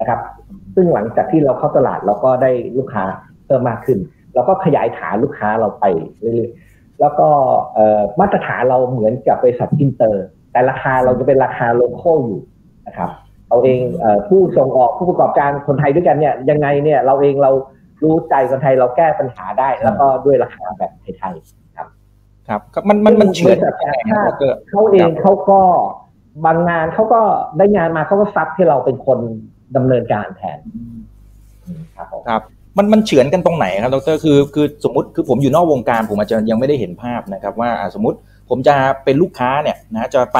นะครับ ซึ่งหลังจากที่เราเข้าตลาดเราก็ได้ลูกค้าเพิ่มมากขึ้นเราก็ขยายฐานลูกค้าเราไปเรื่อยๆแล้วก็มาตรฐานเราเหมือนกับบริษัทอินเตอร์ แต่ราคาเราจะเป็นราคา local อยู่นะครับเราเองผู้ส่งออกผู้ประกอบการคนไทยด้วยกันเนี่ยยังไงเนี่ยเราเองเรารู้ใจคนไทยเราแก้ปัญหาได้ แล้วก็ด้วยราคาแบบไทยๆครับ ครับครับมันมันมันเฉือนบริษัทยังไงต่างคชาติครับดรเขาเองเขาก็บางงานเขาก็ได้งานมาเขาก็ sub ให้เราเป็นคนดำเนินการแทนครับผมครับมันมันเฉือนกันตรงไหนครับดรคือคือสมมติคือผมอยู่นอกวงการผมอาจจะยังไม่ได้เห็นภาพนะครับ ว่าอ่าสมมติผมจะเป็นลูกค้าเนี่ยนะจะไป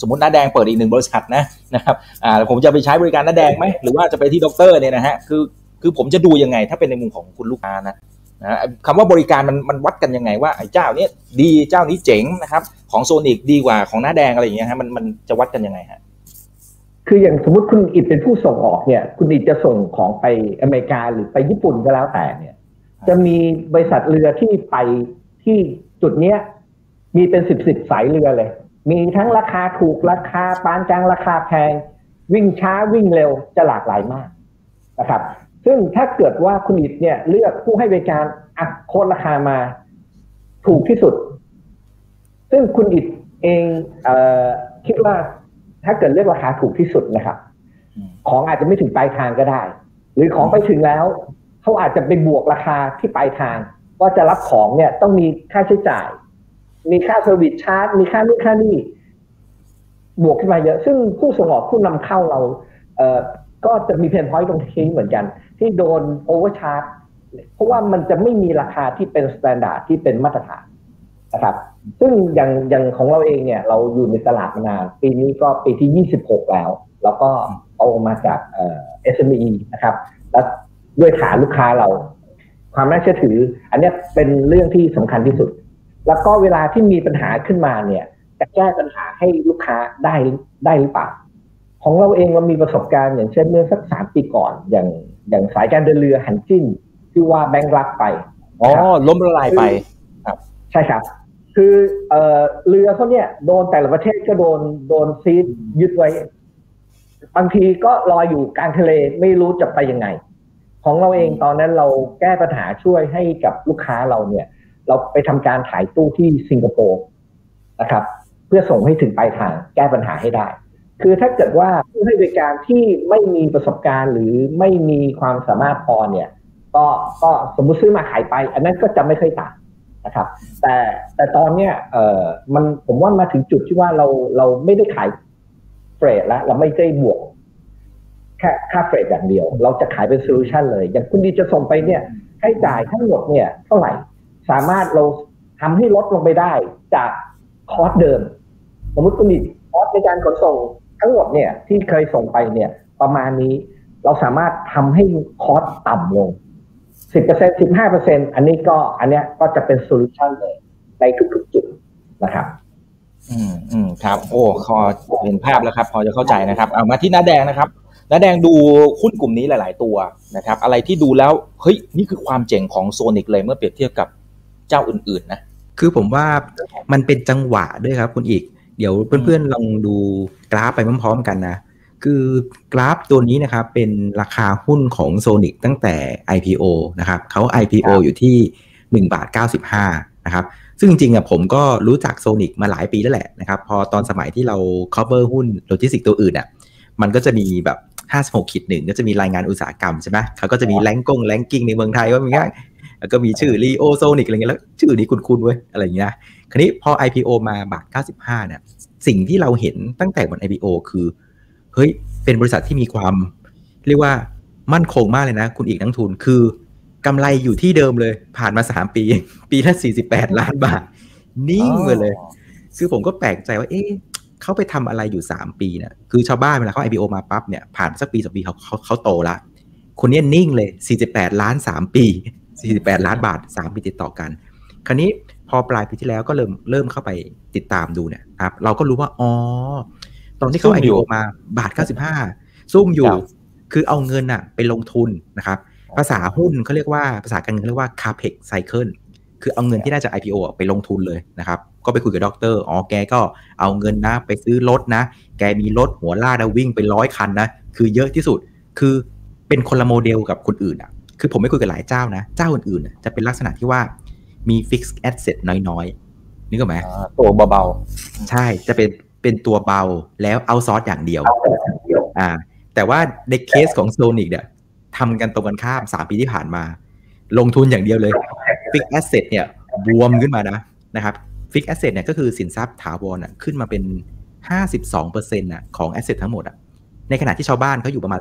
สมมติน้าแดงเปิดอีกหนึ่งบริษัทนะนะครับอ่าผมจะไปใช้บริการน้าแดงไหมหรือว่าจะไปที่ดรเนี่ยนะฮะคือคือผมจะดูยังไงถ้าเป็นในมุมของคุณลูกค้านะ นะคำว่าบริการมันมันวัดกันยังไงว่าไอ้เจ้านี้ดีเจ้านี้เจ๋งนะครับ ของโซนิกดีกว่าของน้าแดงอะไรอย่างเงี้ยฮะมันมันจะวัดกันยังไงฮะคืออย่างสมมติคุณอิดเป็นผู้ส่งออกเนี่ย คุณอิดจะส่งของไปอเมริกาหรือไปญี่ปุ่นก็แล้วแต่เนี่ย จะมีบริษัทเรือที่ไปที่จุดเนี้ย มีเป็นสิบสิบสายเรือเลย มีทั้งราคาถูกราคาปานกลางราคาแพง วิ่งช้าวิ่งเร็วจะหลากหลายมากนะครับ ซึ่งถ้าเกิดว่าคุณอิดเนี่ย เลือกผู้ให้บริการอัดโค้ดราคามา ถูกที่สุด ซึ่งคุณอิดเองเออคิดว่าถ้าเกิดเลือกราคาถูกที่สุดนะครับ ของอาจจะไม่ถึงปลายทางก็ได้ หรือของไปถึงแล้วเขาอาจจะไปบวกราคาที่ปลายทาง ว่าจะรับของเนี่ยต้องมีค่าใช้จ่าย มีค่า service charge มีค่านู่นค่านี่บวกขึ้นมาเยอะ ซึ่งผู้ส่งออกผู้นำเข้าเราเอ ก็จะมี pain point ตรงนี้เหมือนกัน ที่โดน overcharge เพราะว่ามันจะไม่มีราคาที่เป็น standard ที่เป็นมาตรฐานนะครับ ซึ่งอย่างอย่างของเราเองเนี่ยเราอยู่ในตลาดมานาน ปีนี้ก็ปีที่ 26 แล้ว แล้วก็เอามาจากเอ่อ SME นะครับ แล้วด้วยฐานลูกค้าเรา ความน่าเชื่อถือ อันนี้เป็นเรื่องที่สำคัญที่สุด แล้วก็เวลาที่มีปัญหาขึ้นมาเนี่ยจะแก้ปัญหาให้ลูกค้าได้ได้หรือเปล่า ของเราเองเรามีประสบการณ์อย่างเช่นเมื่อสักสามปีก่อน อย่างอย่างสายการเดินเรือหันจิ้นที่ว่าแบงก์รักไปอ๋อล้มละลายไปใช่ครับ คือเอ่อเรือเขาเนี่ยโดนแต่ละประเทศก็โดนโดนซีดยึดไว้ บางทีก็ลอยอยู่กลางทะเลไม่รู้จะไปยังไง ของเราเองตอนนั้นเราแก้ปัญหาช่วยให้กับลูกค้าเราเนี่ย เราไปทำการขายตู้ที่สิงคโปร์นะครับ เพื่อส่งให้ถึงปลายทางแก้ปัญหาให้ได้ คือถ้าเกิดว่าผู้ให้บริการที่ไม่มีประสบการณ์หรือไม่มีความสามารถพอเนี่ยก็ก็สมมุติซื้อมาขายไป อันนั้นก็จะไม่ค่อยต่างนะครับ แต่แต่ตอนเนี้ยเออมันผมว่ามาถึงจุดที่ว่าเราเราไม่ได้ขาย freight แล้ว เราไม่ได้บวกแค่ค่า freight อย่างเดียว เราจะขายเป็น solution เลย อย่างคุณดีจะส่งไปเนี่ยให้จ่ายทั้งหมดเนี่ยเท่าไหร่ สามารถเราทำให้ลดลงไปได้จาก cost เดิม สมมติคุณดี cost ในการขนส่ง ทั้งหมดเนี่ยที่เคยส่งไปเนี่ยประมาณนี้เราสามารถทำให้ cost ต่ำลงสิบเปอร์เซ็นต์สิบห้าเปอร์เซ็นต์อันนี้ก็อันเนี้ยก็จะเป็น solution เลยในทุกๆจุดนะครับ อืมอืมครับ โอ้พอเห็นภาพแล้วครับ พอจะเข้าใจนะครับ เอามาที่น้าแดงนะครับน้าแดงดูหุ้นกลุ่มนี้หลาย ๆ ตัวนะครับ อะไรที่ดูแล้วเฮ้ยนี่คือความเจ๋งของโซนิกเลยเมื่อเปรียบเทียบกับเจ้าอื่น ๆ นะ คือผมว่ามันเป็นจังหวะด้วยครับ คุณอีก เดี๋ยวเพื่อนๆลองดูกราฟไปพร้อมๆกันนะ คือกราฟตัวนี้นะครับ เป็นราคาหุ้นของโซนิกตั้งแต่ IPO นะครับเขา IPO อยู่ที่1บาท95นะครับ ซึ่งจริงๆอะผมก็รู้จักโซนิกมาหลายปีแล้วแหละนะครับ พอตอนสมัยที่เรา cover หุ้นโลจิสติกส์ตัวอื่นอะมันก็จะมีแบบ56ขีดหนึ่งก็จะมีรายงานอุตสาหกรรมใช่ไหมเขาก็จะมีแรงกง ranking ในเมืองไทยว่ามีง่าย แล้วก็มีชื่อ LEO โซนิกอะไรเงี้ยแล้วชื่อนี้คุ้นๆเว้ยอะไรเงี้ยคราวนี้พอ IPO มาบาท 95 เนี่ย สิ่งที่เราเห็นตั้งแต่บน IPO คือ เฮ้ย เป็นบริษัทที่มีความ เรียกว่ามั่นคงมากเลยนะ คุณอีกนักทุน คือกำไรอยู่ที่เดิมเลย ผ่านมา 3 ปี ปีละ 48 ล้านบาท นิ่งไปเลย คือผมก็แปลกใจว่า เอ๊ะเขาไปทำอะไรอยู่ 3 ปีนะคือชาวบ้านเวลาเขา IPO มาปั๊บเนี่ย ผ่านสักปีสองปีเขาเขาเขาโตละ คนนี้นิ่งเลย 48 ล้าน 3 ปี 48 ล้านบาท 3 ปีติดต่อกัน คราวนี้พอปลายปีที่แล้วก็เริ่มเริ่มเข้าไปติดตามดูเนี่ยครับเราก็รู้ว่า อ๋อ ตอนที่เขาซุ่มอยู่ IPO มาบาท 95 ซุ่มอยู่ครับคือเอาเงินอะไปลงทุนนะครับ ภาษาหุ้นเขาเรียกว่าภาษาการเงินเขาเรียกว่า capex cycle คือเอาเงินที่ได้จาก IPO อะไปลงทุนเลยนะครับ ก็ไปคุยกับด็อกเตอร์อ๋อแกก็เอาเงินนะ ไปซื้อรถนะ แกมีรถหัวลากนะวิ่งไปร้อยคันนะ คือเยอะที่สุด คือเป็นคนละโมเดลกับคนอื่นอะ คือผมไปคุยกับหลายเจ้านะ เจ้าอื่นๆน่ะจะเป็นลักษณะที่ว่ามี fixed asset น้อยๆนึกออกไหมอ่าตัวเบาใช่จะเป็นเป็นตัวเบาแล้ว outsource อย่างเดียวอ่าแต่ว่าในเคสของโซนิกเนี่ยทำกันตรงกันข้าม3ปีที่ผ่านมา ลงทุนอย่างเดียวเลย fixed asset เนี่ยบวมขึ้นมานะนะครับ fixed asset เนี่ยก็คือสินทรัพย์ถาวรอะขึ้นมาเป็น 52%น่ะของแอสเซททั้งหมดอะในขณะที่ชาวบ้านเขาอยู่ประมาณ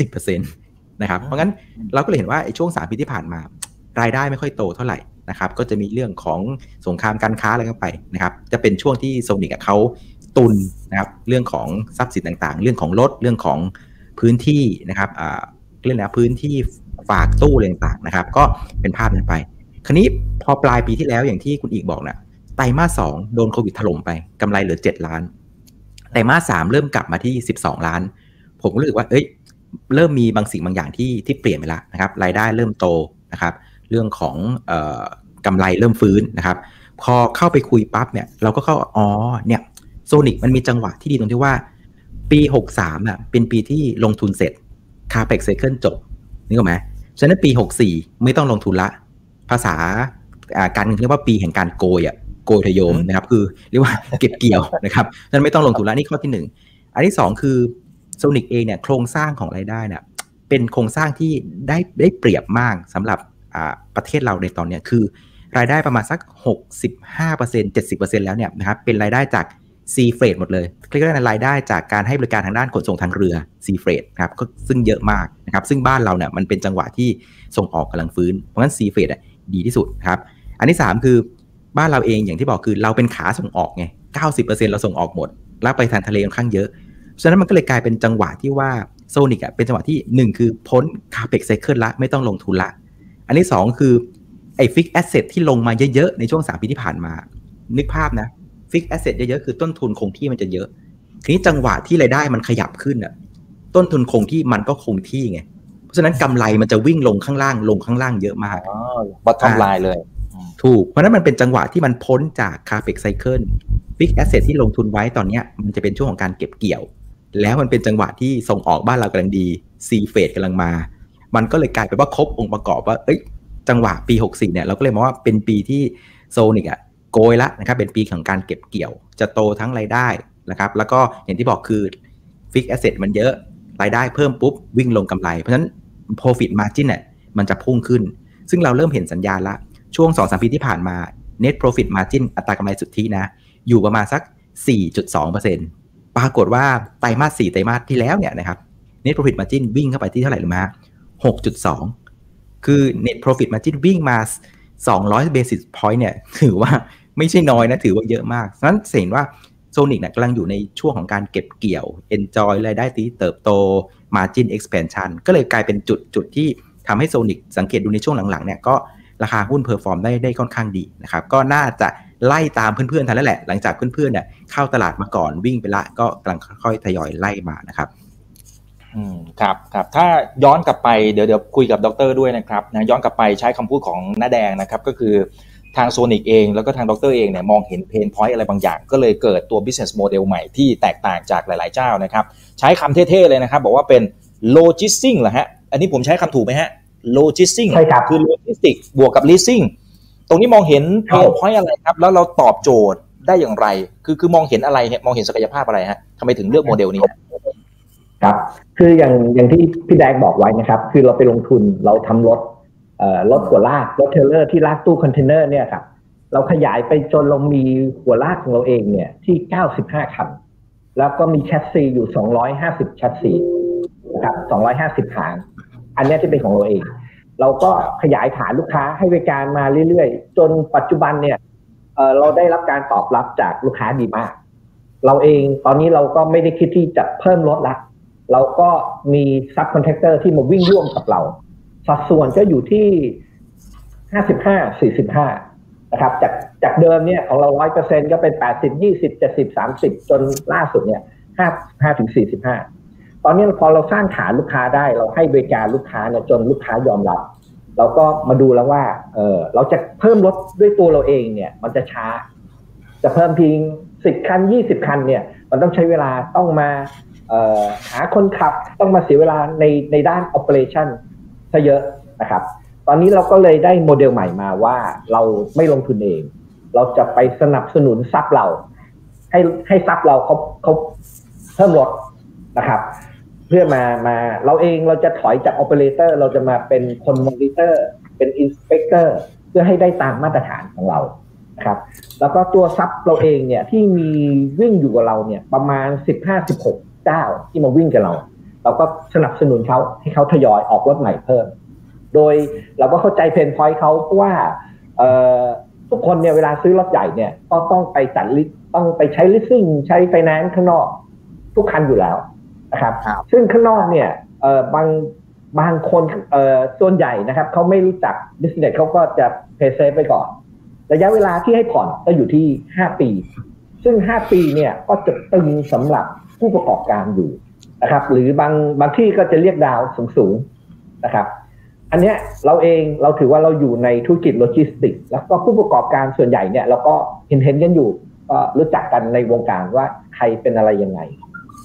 10-30% นะครับเพราะงั้นเราก็เลยเห็นว่าไอ้ช่วง3ปีที่ผ่านมารายได้ไม่ค่อยโตเท่าไหร่นะครับก็จะมีเรื่องของสงครามการค้าอะไรเข้าไปนะครับจะเป็นช่วงที่โซนิกเขาตุนนะครับเรื่องของทรัพย์สินต่างๆ เรื่องของรถเรื่องของพื้นที่นะครับอ่าเรื่องนะพื้นที่ฝากตู้อะไรต่างๆนะครับ ก็เป็นภาพนั้นไป คราวนี้พอปลายปีที่แล้วอย่างที่คุณอีกบอกนะไตรมาสสองโดนโควิดถล่มไปกำไรเหลือ 7 ล้านไตรมาสสามเริ่มกลับมาที่ 12 ล้าน ผมก็รู้สึกว่าเอ้ย เริ่มมีบางสิ่งบางอย่างที่ที่เปลี่ยนไปแล้วนะครับ รายได้เริ่มโตนะครับ เรื่องของเอ่อกำไรเริ่มฟื้นนะครับ พอเข้าไปคุยปั๊บเนี่ย เราก็เข้าอ๋อเนี่ยโซนิกมันมีจังหวะที่ดีตรงที่ว่า ปี 63อะเป็นปีที่ลงทุนเสร็จคาเ e กไซเคิลจบนึกออกไหมฉะนั้นปี 64 ไม่ต้องลงทุนละ ภาษาการเรียกว่าปีแห่งการโกยอะโกยทะโยมนะครับ คือเรียกว่าเก็บเกี่ยวนะครับฉะนั้นไม่ต้องลงทุนละนี่ข้อที่หนึ่งอันที่สองคือ โซนิกเองเนี่ยโครงสร้างของรายได้เนี่ยเป็นโครงสร้างที่ได้ได้เปรียบมากสำหรับอ่าประเทศเราในตอนนี้คือ รายได้ประมาณสัก 65% 70%แล้วเนี่ยนะครับเป็นรายได้จากซีเฟรดหมดเลยเรียกได้รายได้จากการให้บริการทางด้านขนส่งทางเรือsea freight ครับก็ซึ่งเยอะมากนะครับซึ่งบ้านเราเนี่ยมันเป็นจังหวะที่ส่งออกกำลังฟื้น เพราะงั้น sea freight ดีที่สุดครับอันที่ 3 คือบ้านเราเองอย่างที่บอกคือเราเป็นขาส่งออกไง 90%เราส่งออกหมด แล้วไปทางทะเลค่อนข้างเยอะ ฉะนั้นมันก็เลยกลายเป็นจังหวะที่ว่าโซนิกอะเป็นจังหวะที่ 1 คือพ้นคาเ e กไซเคิลละไม่ต้องลงทุนละ อันที่ 2 คือไอ้ fixed asset ที่ลงมาเยอะๆ ในช่วง 3 ปีที่ผ่านมา นึกภาพนะfixed asset เยอะๆ คือต้นทุนคงที่มันจะเยอะ ทีนี้จังหวะที่รายได้มันขยับขึ้นอะต้นทุนคงที่มันก็คงที่ไง เพราะฉะนั้นกำไรมันจะวิ่งลงข้างล่างลงข้างล่างเยอะมากๆอ๋อ bottom line เลย ถูก เพราะฉะนั้นมันเป็นจังหวะที่มันพ้นจาก capex cycle fixed asset ที่ลงทุนไว้ตอนเนี้ยมันจะเป็นช่วงของการเก็บเกี่ยว แล้วมันเป็นจังหวะที่ส่งออกบ้านเรากำลังดี C phase กำลังมา มันก็เลยกลายเป็นว่าครบองค์ประกอบว่า เอ้ย จังหวะปี 64 เนี่ย เราก็เลยมองว่าเป็นปีที่โซนิกอะโกยละนะครับ เป็นปีของการเก็บเกี่ยว จะโตทั้งรายได้นะครับ แล้วก็อย่างที่บอกคือ fixed asset มันเยอะรายได้เพิ่มปุ๊บ วิ่งลงกำไร เพราะฉะนั้น profit margin เนี่ยมันจะพุ่งขึ้น ซึ่งเราเริ่มเห็นสัญญาณละ ช่วง2อสปีที่ผ่านมา net profit margin อัตรากำไรสุทธินะ อยู่ประมาณสัก 4.2% ปรากฏว่าไตรมาส4ไตรมาสที่แล้วเนี่ยนะครับ net profit margin วิ่งเข้าไปที่เท่าไหร่หรือมา6.2คือ net profit margin วิ่งมา200 basis point เนี่ย ถือว่าไม่ใช่น้อยนะ ถือว่าเยอะมากฉะนั้นเห็นว่าโซนิกเนี่ยกำลังอยู่ในช่วงของการเก็บเกี่ยว enjoy รายได้ที่เติบโต margin expansion ก็เลยกลายเป็นจุดจุดที่ทำให้โซนิกสังเกตดูในช่วงหลังๆเนี่ยก็ราคาหุ้น perform ได้ได้ค่อนข้างดีนะครับ ก็น่าจะ ไล่ตามเพื่อนๆทันแล้วแหละ หลังจากเพื่อนๆเนี่ยเข้าตลาดมาก่อนวิ่งไปละก็กำลังค่อยๆทยอยไล่มานะครับอืมครับครับถ้าย้อนกลับไปเดี๋ยวเดี๋ยวคุยกับดรด้วยนะครับนะย้อนกลับไปใช้คำพูดของน้าแดงนะครับ ก็คือทางโซนิกเองแล้วก็ทางดรเองเนี่ยมองเห็น pain point อะไรบางอย่าง ก็เลยเกิดตัว business model ใหม่ที่แตกต่างจากหลาย ๆ เจ้านะครับ ใช้คำเท่ ๆ เลยนะครับ บอกว่าเป็น logistic เหรอฮะ อันนี้ผมใช้คำถูกไหมฮะ logistic ใช่ครับคือ logistic บวกกับ leasing ตรงนี้มองเห็น pain point อะไรครับ แล้วเราตอบโจทย์ได้อย่างไร คือคือมองเห็นอะไรมองเห็นศักยภาพอะไรฮะทำไมถึงเลือกโมเดลนี้ครับ คืออย่างอย่างที่พี่แดงบอกไว้นะครับ คือเราไปลงทุนเราทำรถเอ่อรถหัวลากรถเทรลเลอร์ที่ลากตู้คอนเทนเนอร์เนี่ยครับเราขยายไปจนเรามีหัวลากของเราเองเนี่ยที่ 95 คัน แล้วก็มีแชสซีอยู่ 250 แชสซีนะครับ250ฐานอันเนี้ยที่เป็นของเราเอง เราก็ขยายฐานลูกค้าให้บริการมาเรื่อยๆ จนปัจจุบันเนี่ยเราได้รับการตอบรับจากลูกค้าดีมาก เราเองตอนนี้เราก็ไม่ได้คิดที่จะเพิ่มรถละ เราก็มี subcontractor ที่มาวิ่งร่วมกับเรา สัดส่วนก็อยู่ที่ 55 45 นะครับ จากจากเดิมเนี่ยของเรา 100%ก็เป็น 80 20 70 30 จนล่าสุดเนี่ย 55ถึง45 ตอนนี้พอเราสร้างฐานลูกค้าได้ เราให้บริการลูกค้าเนี่ยจนลูกค้ายอมรับ เราก็มาดูแล้วว่าเออเราจะเพิ่มรถด้วยตัวเราเองเนี่ย มันจะช้า จะเพิ่มเพียง10คัน20คันเนี่ย มันต้องใช้เวลาต้องมาหาคนขับต้องมาเสียเวลาในในด้าน operation ซะเยอะนะครับ ตอนนี้เราก็เลยได้โมเดลใหม่มาว่าเราไม่ลงทุนเอง เราจะไปสนับสนุนซับเรา ให้ให้ซับเราเขาเขาเพิ่มรถนะครับ เพื่อมามาเราเองเราจะถอยจาก operator เราจะมาเป็นคนมอนิเตอร์เป็น inspector เพื่อให้ได้ตามมาตรฐานของเรานะครับแล้วก็ตัว sub เราเองเนี่ยที่มีวิ่งอยู่กับเราเนี่ยประมาณ 15-16เจ้าที่มาวิ่งกับเรา เราก็สนับสนุนเขาให้เขาทยอยออกรถใหม่เพิ่ม โดยเราก็เข้าใจ pain point เขาเพราะว่าทุกคนเนี่ยเวลาซื้อรถใหญ่เนี่ยก็ต้องไปจัด leaseต้องไปใช้ลิสซิ่งใช้ไฟแนนซ์ข้างนอก ทุกคันอยู่แล้ว นะครับครับ ซึ่งข้างนอกเนี่ยเอ่อบางบางคนเอ่อส่วนใหญ่นะครับเขาไม่รู้จัก business เขาก็จะ play safe ไปก่อน ระยะเวลาที่ให้ผ่อนก็อยู่ที่ 5 ปี ซึ่ง 5 ปีเนี่ยก็จะตึงสำหรับผู้ประกอบการอยู่นะครับ หรือบางบางที่ก็จะเรียกดาวน์สูงสูงๆนะครับ อันเนี้ยเราเองเราถือว่าเราอยู่ในธุรกิจโลจิสติกส์แล้วก็ผู้ประกอบการส่วนใหญ่เนี่ยเราก็เห็นเห็นกันอยู่ก็รู้จักกันในวงการว่าใครเป็นอะไรยังไง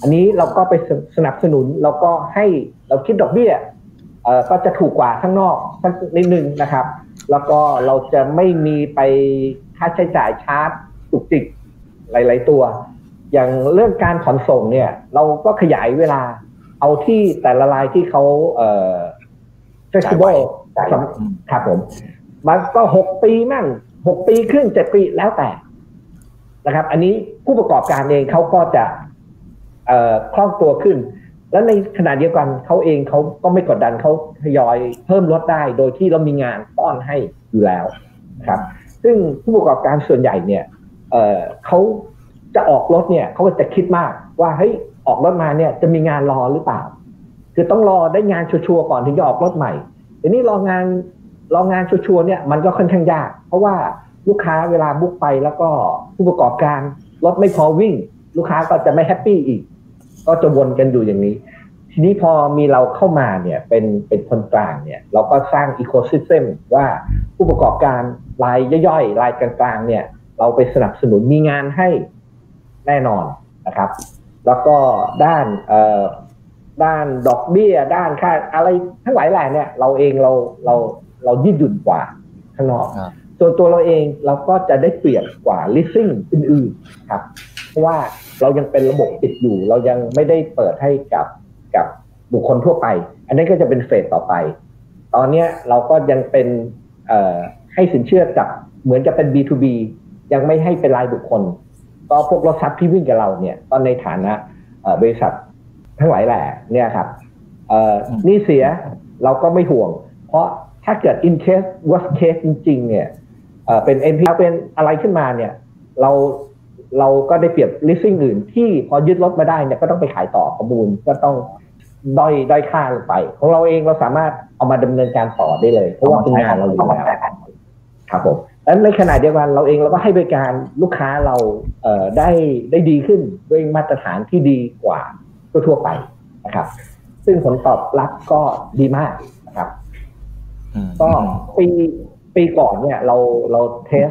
อันนี้เราก็ไปสนับสนุนเราก็ให้เราคิดดอกเบี้ยเอ่อก็จะถูกกว่าข้างนอกสักนิดนึงนะครับ แล้วก็เราจะไม่มีไปค่าใช้จ่ายชาร์จจุกจิกหลาย ๆ ตัว อย่างเรื่องการขนส่งเนี่ย เราก็ขยายเวลา เอาที่แต่ละรายที่เขาเอ่อเฟสติวัลครับผม มันก็หกปีมั่งหกปีครึ่งเจ็ดปีแล้วแต่นะครับ อันนี้ผู้ประกอบการเองเขาก็จะเอ่อ คล่องตัวขึ้น แล้วในขณะเดียวกันเขาเองเขาก็ไม่กดดันเขาทยอยเพิ่มลดได้ โดยที่เรามีงานป้อนให้อยู่แล้วครับ ซึ่งผู้ประกอบการส่วนใหญ่เนี่ยเเขาจะออกรถเนี่ยเขาก็จะคิดมากว่าเฮ้ยออกรถมาเนี่ยจะมีงานรอหรือเปล่า คือต้องรอได้งานชัวร์ก่อนถึงจะออกรถใหม่ทีนี้รองานรองานชัวร์เนี่ยมันก็ค่อนข้างยาก เพราะว่าลูกค้าเวลา book ไปแล้วก็ผู้ประกอบการรถไม่พอวิ่ง ลูกค้าก็จะไม่ happy อีก ก็จะวนกันอยู่อย่างนี้ ทีนี้พอมีเราเข้ามาเนี่ยเป็นเป็นคนกลางเนี่ย เราก็สร้าง ecosystem ว่าผู้ประกอบการรายย่อยๆรายกลางๆเนี่ย เราไปสนับสนุนมีงานให้แน่นอนนะครับ แล้วก็ด้านเอ่อด้านดอกเบี้ย ด้านค่าอะไรทั้งหลายแหล่เนี่ย เราเองเราเราเรายืดหยุ่นกว่าข้างนอก ส่วนตัวเราเองเราก็จะได้เปรียบกว่า leasing อื่นๆครับ เพราะว่าเรายังเป็นระบบปิดอยู่ เรายังไม่ได้เปิดให้กับกับบุคคลทั่วไป อันนี้ก็จะเป็นเฟสต่อไป ตอนนี้เราก็ยังเป็นให้สินเชื่อกับเหมือนกับเป็น B2B ยังไม่ให้เป็นรายบุคคล ก็พวกรถซับที่วิ่งกับเราเนี่ยก็ในฐานะบริษัททั้งหลายแหล่เนี่ยครับนี่เสียเราก็ไม่ห่วง เพราะถ้าเกิด in case worst case จริง ๆ เนี่ย เป็น NPL เป็นอะไรขึ้นมาเนี่ย เราเราก็ได้เปรียบ leasing อื่นที่พอยึดรถมาได้เนี่ยก็ต้องไปขายต่อประมูลก็ต้องด้อยด้อยค่าลงไป ของเราเองเราสามารถเอามาดำเนินการต่อได้เลย เพราะว่าเป็นงานเราอยู่แล้วครับผมแล้วในขณะเดียวกันเราเองเราก็ให้บริการลูกค้าเราเอ่อได้ได้ดีขึ้นด้วยมาตรฐานที่ดีกว่าทั่วไปนะครับ ซึ่งผลตอบรับก็ดีมากนะครับ ก็ปี ปีก่อนเนี่ยเราเราเทส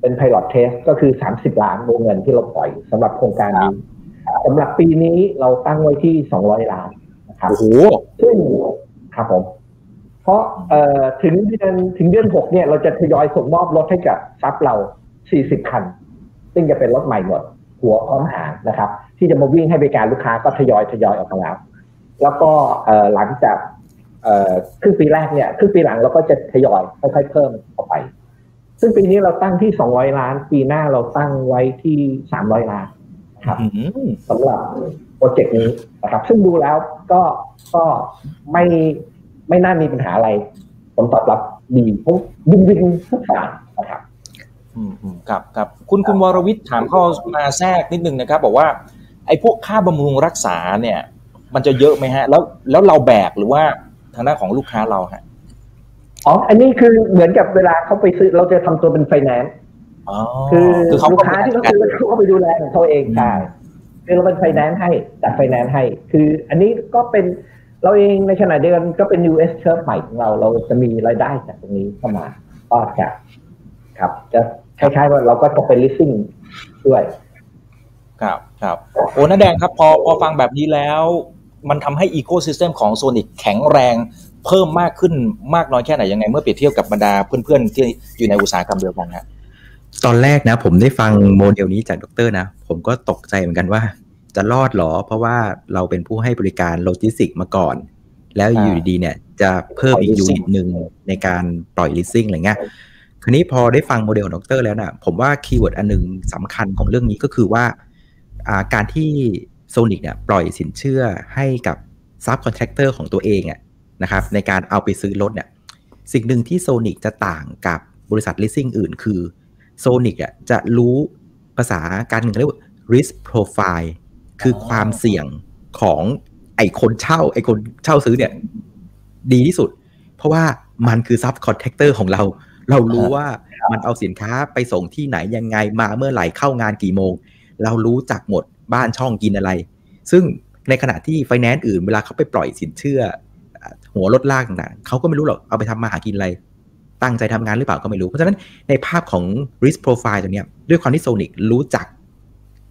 เป็น pilot test ก็คือ 30 ล้านวงเงินที่เราปล่อยสำหรับโครงการนี้สำหรับปีนี้เราตั้งไว้ที่ 200 ล้านนะครับโอ้โหซึ่งครับผม เพราะเอ่อถึงเดือนถึงเดือนหกเนี่ยเราจะทยอยส่งมอบรถให้กับซับเรา 40 คัน ซึ่งจะเป็นรถใหม่หมด หัวพร้อมหางนะครับ ที่จะมาวิ่งให้บริการลูกค้าก็ทยอยทยอยออกมาแล้ว แล้วก็เอ่อหลังจากเอ่อ ครึ่งปีแรกเนี่ยครึ่งปีหลังเราก็จะทยอยค่อยๆเพิ่มออกไป ซึ่งปีนี้เราตั้งที่ 200 ล้าน ปีหน้าเราตั้งไว้ที่ 300 ล้านครับสำหรับโปรเจกต์นี้นะครับ ซึ่งดูแล้วก็ก็ไม่ไม่น่ามีปัญหาอะไรผลตอบรับดีเพราะวินวินทุกฝ่ายนะครับอืมอืมครับครับคุณคุณวรวิทย์ถามเข้ามาแทรกนิดนึงนะครับ บอกว่า ไอ้พวกค่าบำรุงรักษาเนี่ย มันจะเยอะไหมฮะ แล้วแล้วเราแบกหรือว่า ทางด้านของลูกค้าเราฮะอ๋อ อันนี้คือเหมือนกับเวลาเขาไปซื้อเราจะทำตัวเป็นไฟแนนซ์คือลูกค้าที่เขาซื้อเขาไปดูแลของเขาเองใช่คือเราเป็นไฟแนนซ์ให้จัดไฟแนนซ์ให้ คืออันนี้ก็เป็นเราเองในขณะเดียวกันก็เป็น US เชิร์ฟใหม่ของเรา เราจะมีรายได้จากตรงนี้เข้ามาก็จะครับ จะคล้ายๆว่าเราก็จะเป็น leasing ด้วย ครับครับโอ้น้าแดงครับ พอพอฟังแบบนี้แล้ว มันทำให้ ecosystem ของโซนิกแข็งแรงเพิ่มมากขึ้นมากน้อยแค่ไหนยังไง เมื่อเปรียบเทียบกับบรรดาเพื่อนๆที่อยู่ในอุตสาหกรรมเดียวกันฮะตอนแรกนะผมได้ฟังโมเดลนี้จากดรนะ ผมก็ตกใจเหมือนกันว่า จะรอดหรอ เพราะว่าเราเป็นผู้ให้บริการโลจิสติกมาก่อน แล้วอยู่ดีเนี่ยจะเพิ่มอีก unit หนึ่งในการปล่อยลิสซิ่งอะไรเงี้ยคราวนี้พอได้ฟังโมเดลดรแล้วนะ่ะผมว่า keyword อันหนึ่งสำคัญของเรื่องนี้ก็คือว่าการที่ โซนิกเนี่ยปล่อยสินเชื่อให้กับ subcontractor ของตัวเองอะนะครับในการเอาไปซื้อรถเนี่ยสิ่งหนึ่งที่โซนิกจะต่างกับบริษัทลิสซิ่งอื่นคือโซนิกอะจะรู้ภาษาการเงินเรียกว่า risk profile คือความเสี่ยงของไอ้คนเช่า ไอ้คนเช่าซื้อเนี่ย ดีที่สุด เพราะว่ามันคือ subcontractor ของเรา เรารู้ว่ามันเอาสินค้าไปส่งที่ไหนยังไงมาเมื่อไหร่เข้างานกี่โมง เรารู้จักหมด บ้านช่องกินอะไร ซึ่งในขณะที่ไฟแนนซ์อื่นเวลาเขาไปปล่อยสินเชื่อ หัวรถลากต่างเขาก็ไม่รู้หรอกเอาไปทำมาหากินอะไร ตั้งใจทำงานหรือเปล่าก็ไม่รู้ เพราะฉะนั้นในภาพของ risk profile ตัวนี้ด้วยความที่โซนิกรู้จัก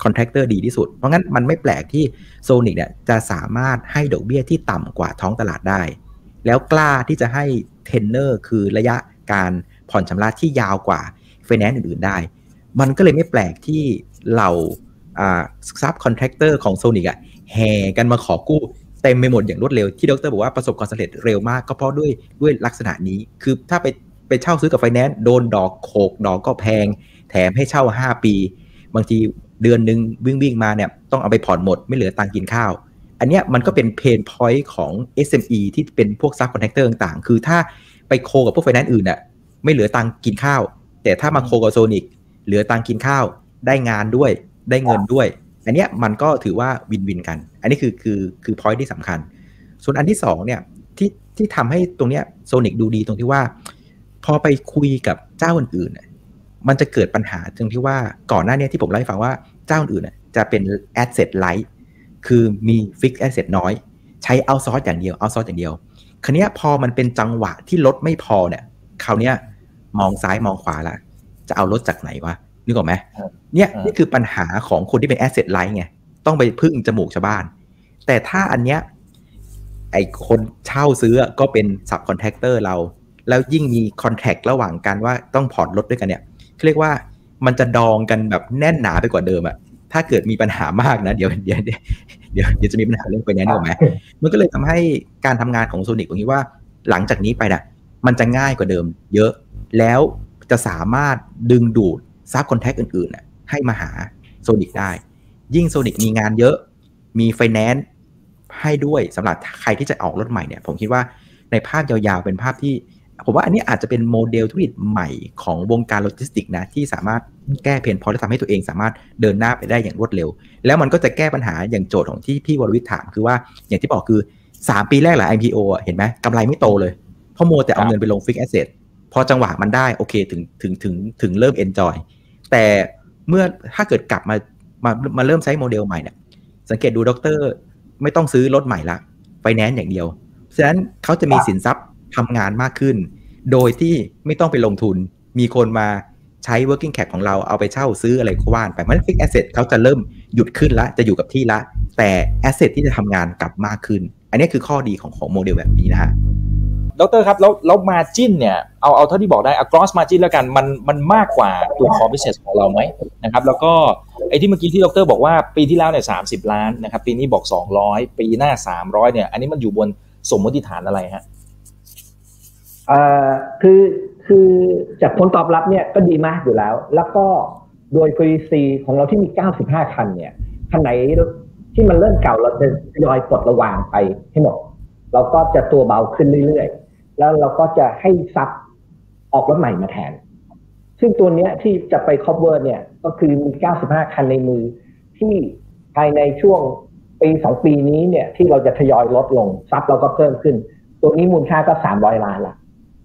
contractor ดีที่สุด เพราะงั้นมันไม่แปลกที่โซนิกเนี่ยจะสามารถให้ดอกเบี้ยที่ต่ำกว่าท้องตลาดได้ แล้วกล้าที่จะให้เทนเนอร์คือระยะการผ่อนชำระที่ยาวกว่าไฟแนนซ์อื่นๆได้ มันก็เลยไม่แปลกที่เรา subcontractor ของโซนิกอะแห่กันมาขอกู้เต็มไปหมดอย่างรวดเร็วที่ดรบอกว่าประสบความสำเร็จเร็วมากก็เพราะด้วยด้วยลักษณะนี้คือถ้าไปไปเช่าซื้อกับไฟแนนซ์โดนดอกโขกดอกก็แพง แถมให้เช่า 5 ปี บางทีเดือนหนึ่งวิ่งวิ่งมาเนี่ยต้องเอาไปผ่อนหมดไม่เหลือตังกินข้าว อันเนี้ยมันก็เป็น pain point ของ SME ที่เป็นพวก subcontractor ต่างๆ คือถ้าไปโคกับพวกไฟแนนซ์อื่นอะไม่เหลือตังกินข้าว แต่ถ้ามาโคกับโซนิกเหลือตังกินข้าวได้งานด้วย ได้เงินด้วย อันเนี้ยมันก็ถือว่าวินวินกัน อันนี้คือคือคือพอยต์ที่สำคัญ ส่วนอันที่2เนี่ยที่ที่ทำให้ตรงเนี้ยโซนิกดูดีตรงที่ว่า พอไปคุยกับเจ้าอื่นๆมันจะเกิดปัญหาตรงที่ว่าก่อนหน้านี้ที่ผมเล่าให้ฟังว่าเจ้าอื่นจะเป็น asset light คือมี fixed asset น้อย ใช้เอาซอร์สอย่างเดียวเอาซอร์สอย่างเดียวคราวนี้พอมันเป็นจังหวะที่รถไม่พอเนี่ยคราวนี้มองซ้ายมองขวาละจะเอารถจากไหนวะ นึกออกไหมเนี่ยนี่คือปัญหาของคนที่เป็น asset light ไงต้องไปพึ่งจมูกชาวบ้าน แต่ถ้าอันเนี้ยไอคนเช่าซื้อก็เป็น subcontractor เรา แล้วยิ่งมีคอนแทคระหว่างกันว่าต้องผ่อนรถด้วยกันเนี่ยเรียกว่ามันจะดองกันแบบแน่นหนาไปกว่าเดิมอะถ้าเกิดมีปัญหามากนะเดี๋ยวเดี๋ยวเดี๋ยวเดี๋ยวจะมีปัญหาเรื่องไปแน่นอนไหมมันก็เลยทำให้การทำงานของโซนิกตรงนี้ว่า หลังจากนี้ไปน่ะมันจะง่ายกว่าเดิม เยอะแล้วจะสามารถดึงดูด subcontract อื่นๆให้มาหาโซนิกได้ ยิ่งโซนิกมีงานเยอะมีไฟแนนซ์ให้ด้วยสำหรับใครที่จะออกรถใหม่เนี่ย ผมคิดว่าในภาพยาวๆเป็นภาพที่ ผมว่าอันนี้อาจจะเป็นโมเดลธุรกิจใหม่ของวงการโลจิสติกนะที่สามารถแก้ pain point และทำให้ตัวเองสามารถเดินหน้าไปได้อย่างรวดเร็ว แล้วมันก็จะแก้ปัญหาอย่างโจทย์ของที่พี่วรวิทย์ถามคือว่าอย่างที่บอกคือ 3 ปีแรกหลัง IPO เห็นไหมกำไรไม่โตเลยเพราะมัวแต่เอาเงินไปลง fixed asset พอจังหวะมันได้โอเคถึงถึงถึงถึงเริ่ม enjoy แต่เมื่อถ้าเกิดกลับมามามาเริ่มใช้โมเดลใหม่เนี่ยสังเกตดูด็อกเตอร์ไม่ต้องซื้อรถใหม่ละไฟแนนซ์อย่างเดียวฉะนั้นเขาจะมีสินทรัพย์ทำงานมากขึ้น โดยที่ไม่ต้องไปลงทุน มีคนมาใช้ working cap ของเราเอาไปเช่าซื้ออะไรก็ว่านไปมัน fix asset เขาจะเริ่มหยุดขึ้นละจะอยู่กับที่ละ แต่ asset ที่จะทำงานกลับมากขึ้น อันนี้คือข้อดีของของโมเดลแบบนี้นะฮะ ดรครับแล้วแล้วมาจินเนี่ยเอาเอาเท่าที่บอกได้ across margin แล้วกันมันมันมากกว่าตัว core business ของเราไหมนะครับแล้วก็ไอ้ที่เมื่อกี้ที่ดรบอกว่าปีที่แล้วเนี่ยสาล้านนะครับปีนี้บอก 200 ปีหน้า 300เนี่ยอันนี้มันอยู่บนสมมติฐานอะไรฮะเอ่อคือคือจากผลตอบรับเนี่ยก็ดีมากอยู่แล้ว แล้วก็โดย VC ของเราที่มี 95 คันเนี่ยคันไหนที่มันเริ่มเก่าเราจะยอยปลดระวางไปให้หมดเราก็จะตัวเบาขึ้นเรื่อยๆ แล้วเราก็จะให้ซับออกรถใหม่มาแทน ซึ่งตัวเนี้ยที่จะไป cover เนี่ยก็คือมี 95 คันในมือ ที่ภายในช่วงปีสองปีนี้เนี่ยที่เราจะทยอยลดลงซับเราก็เพิ่มขึ้น ตัวนี้มูลค่าก็ 300 ล้านละ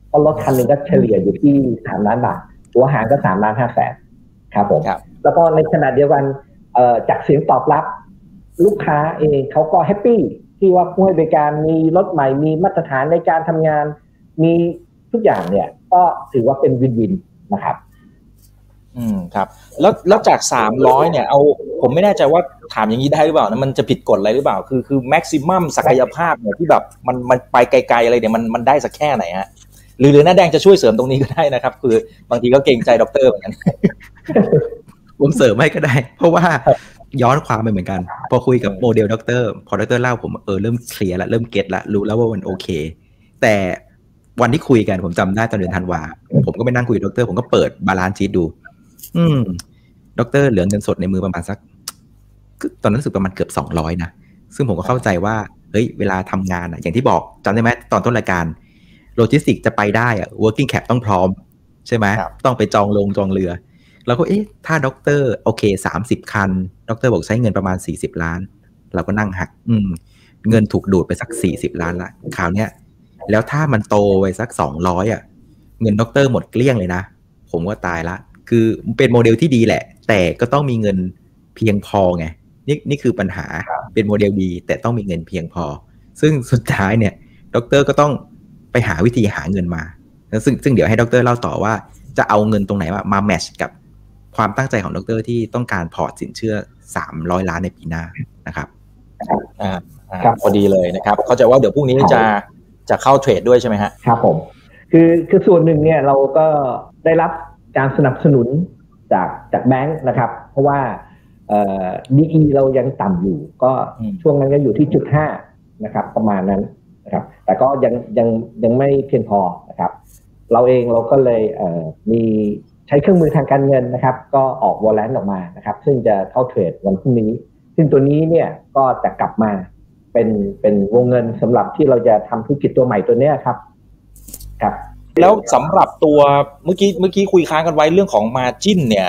เพราะรถคันหนึ่งก็เฉลี่ยอยู่ที่3ล้านบาท หัวหางก็3ล้าน5แสนครับผมแล้วก็ในขณะเดียวกันจากเสียงตอบรับ ลูกค้าเองเขาก็แฮปปี้ ที่ว่าผู้ให้บริการมีรถใหม่มีมาตรฐานในการทำงาน มีทุกอย่างเนี่ยก็ถือว่าเป็น win-win นะครับ อืมครับ แล้วแล้วจากสามร้อยเนี่ย เอาผมไม่แน่ใจว่าถามอย่างนี้ได้หรือเปล่านะมันจะผิดกฎอะไรหรือเปล่า คือคือ maximum ศักยภาพเนี่ยที่แบบมันมันไปไกล ๆ อะไรเนี่ยมันมันได้สักแค่ไหนฮะหรือหรือน้าแดงจะช่วยเสริมตรงนี้ก็ได้นะครับ คือบางทีก็เกรงใจด็อกเตอร์เหมือนกัน ผมเสริมให้ก็ได้ เพราะว่าย้อนความไปเหมือนกัน พอคุยกับโมเดลด็อกเตอร์พอด็อกเตอร์เล่าผมเออเริ่มเคลียร์ละเริ่ม get ละรู้แล้วว่ามันโอเค แต่วันที่คุยกันผมจำได้ตอนเดือนธันวาผมก็ไปนั่งคุยกับด็อกเตอร์ผมก็เปิด balance sheet ดู อืมด็อกเตอร์เหลือเงินสดในมือประมาณสักตอนนั้นรู้สึกประมาณเกือบสองร้อยนะซึ่งผมก็เข้าใจว่าเฮ้ยเวลาทำงานอะ อย่างที่บอกจำได้ไหมตอนต้นรายการโลจิสติกจะไปได้อะ working cap ต้องพร้อม ใช่ไหมต้องไปจองลงจองเรือ เราก็เอ๊ะถ้าด็อกเตอร์โอเคสามสิบคันด็อกเตอร์บอกใช้เงินประมาณสี่สิบล้าน เราก็นั่งหัก อืม เงินถูกดูดไปสักสี่สิบล้านละคราวเนี้ยแล้วถ้ามันโตไปสักสองร้อยอะ เงินด็อกเตอร์หมดเกลี้ยงเลยนะ ผมว่าตายละ คือเป็นโมเดลที่ดีแหละ แต่ก็ต้องมีเงินเพียงพอไงนี่นี่คือปัญหาเป็นโมเดลดีแต่ต้องมีเงินเพียงพอ ซึ่งสุดท้ายเนี่ยด็อกเตอร์ก็ต้องไปหาวิธีหาเงินมา ซึ่งซึ่งเดี๋ยวให้ด็อกเตอร์เล่าต่อว่าจะเอาเงินตรงไหนมามา match กับ ความตั้งใจของดรที่ต้องการพอร์ตสินเชื่อ 300 ล้านในปีหน้านะครับอ่าครับพอดีเลยนะครับ เข้าใจว่าเดี๋ยวพรุ่งนี้จะจะเข้าเทรดด้วยใช่ไหมฮะครับผม คือคือส่วนหนึ่งเนี่ยเราก็ได้รับการสนับสนุนจากจากแบงค์นะครับ เพราะว่าเอ่อดีเรายังต่ำอยู่ ก็ช่วงนั้นก็อยู่ที่จุดห้านะครับ ประมาณนั้นนะครับ แต่ก็ยังยังยังไม่เพียงพอนะครับ เราเองเราก็เลยเอ่อมี ใช้เครื่องมือทางการเงินนะครับ ก็ออก warrant ออกมานะครับ ซึ่งจะเข้าเทรดวันพรุ่งนี้ ซึ่งตัวนี้เนี่ยก็จะกลับมาเป็นเป็นวงเงินสำหรับที่เราจะทำธุรกิจตัวใหม่ตัวเนี้ยครับครับ แล้วสำหรับตัวเมื่อกี้เมื่อกี้คุยค้างกันไว้เรื่องของ margin เนี่ย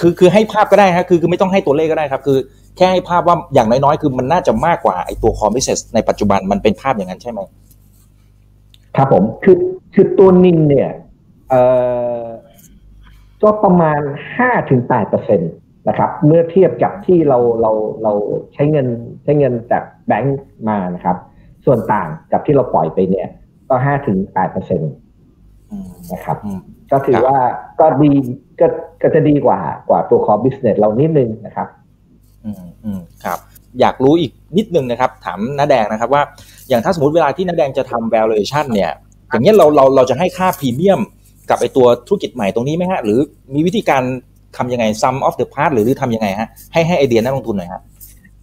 คือคือให้ภาพก็ได้ครับคือคือไม่ต้องให้ตัวเลขก็ได้ครับ คือแค่ให้ภาพว่าอย่างน้อยๆ คือมันน่าจะมากกว่าไอ้ตัวคอมมิชชั่นในปัจจุบันมันเป็นภาพอย่างนั้นใช่ไหมครับผมคือคือตัว NIM เนี่ยเอ่อ ก็ประมาณห้าถึงแปดเปอร์เซ็นตนะครับ เมื่อเทียบกับที่เราเราเราใช้เงินใช้เงินจากแบงก์มานะครับ ส่วนต่างกับที่เราปล่อยไปเนี่ย ก็ห้าถึงแปดเปอร์เซ็นตนะครับ ก็ถือว่าก็ดีก็ก็จะดีกว่ากว่าตัว core business เรานิดนึงนะครับ อืมอืมครับ อยากรู้อีกนิดนึงนะครับ ถามน้าแดงนะครับว่าอย่างถ้าสมมติเวลาที่น้าแดงจะทำ valuation เนี่ย อย่างเงี้ยเราเราเราจะให้ค่าพรีเมียม กับไอตัวธุรกิจใหม่ตรงนี้ไหมฮะ หรือมีวิธีการทำยังไง sum of the part หรือทำยังไงฮะ ให้ให้ไอเดียนักลงทุนหน่อยฮะ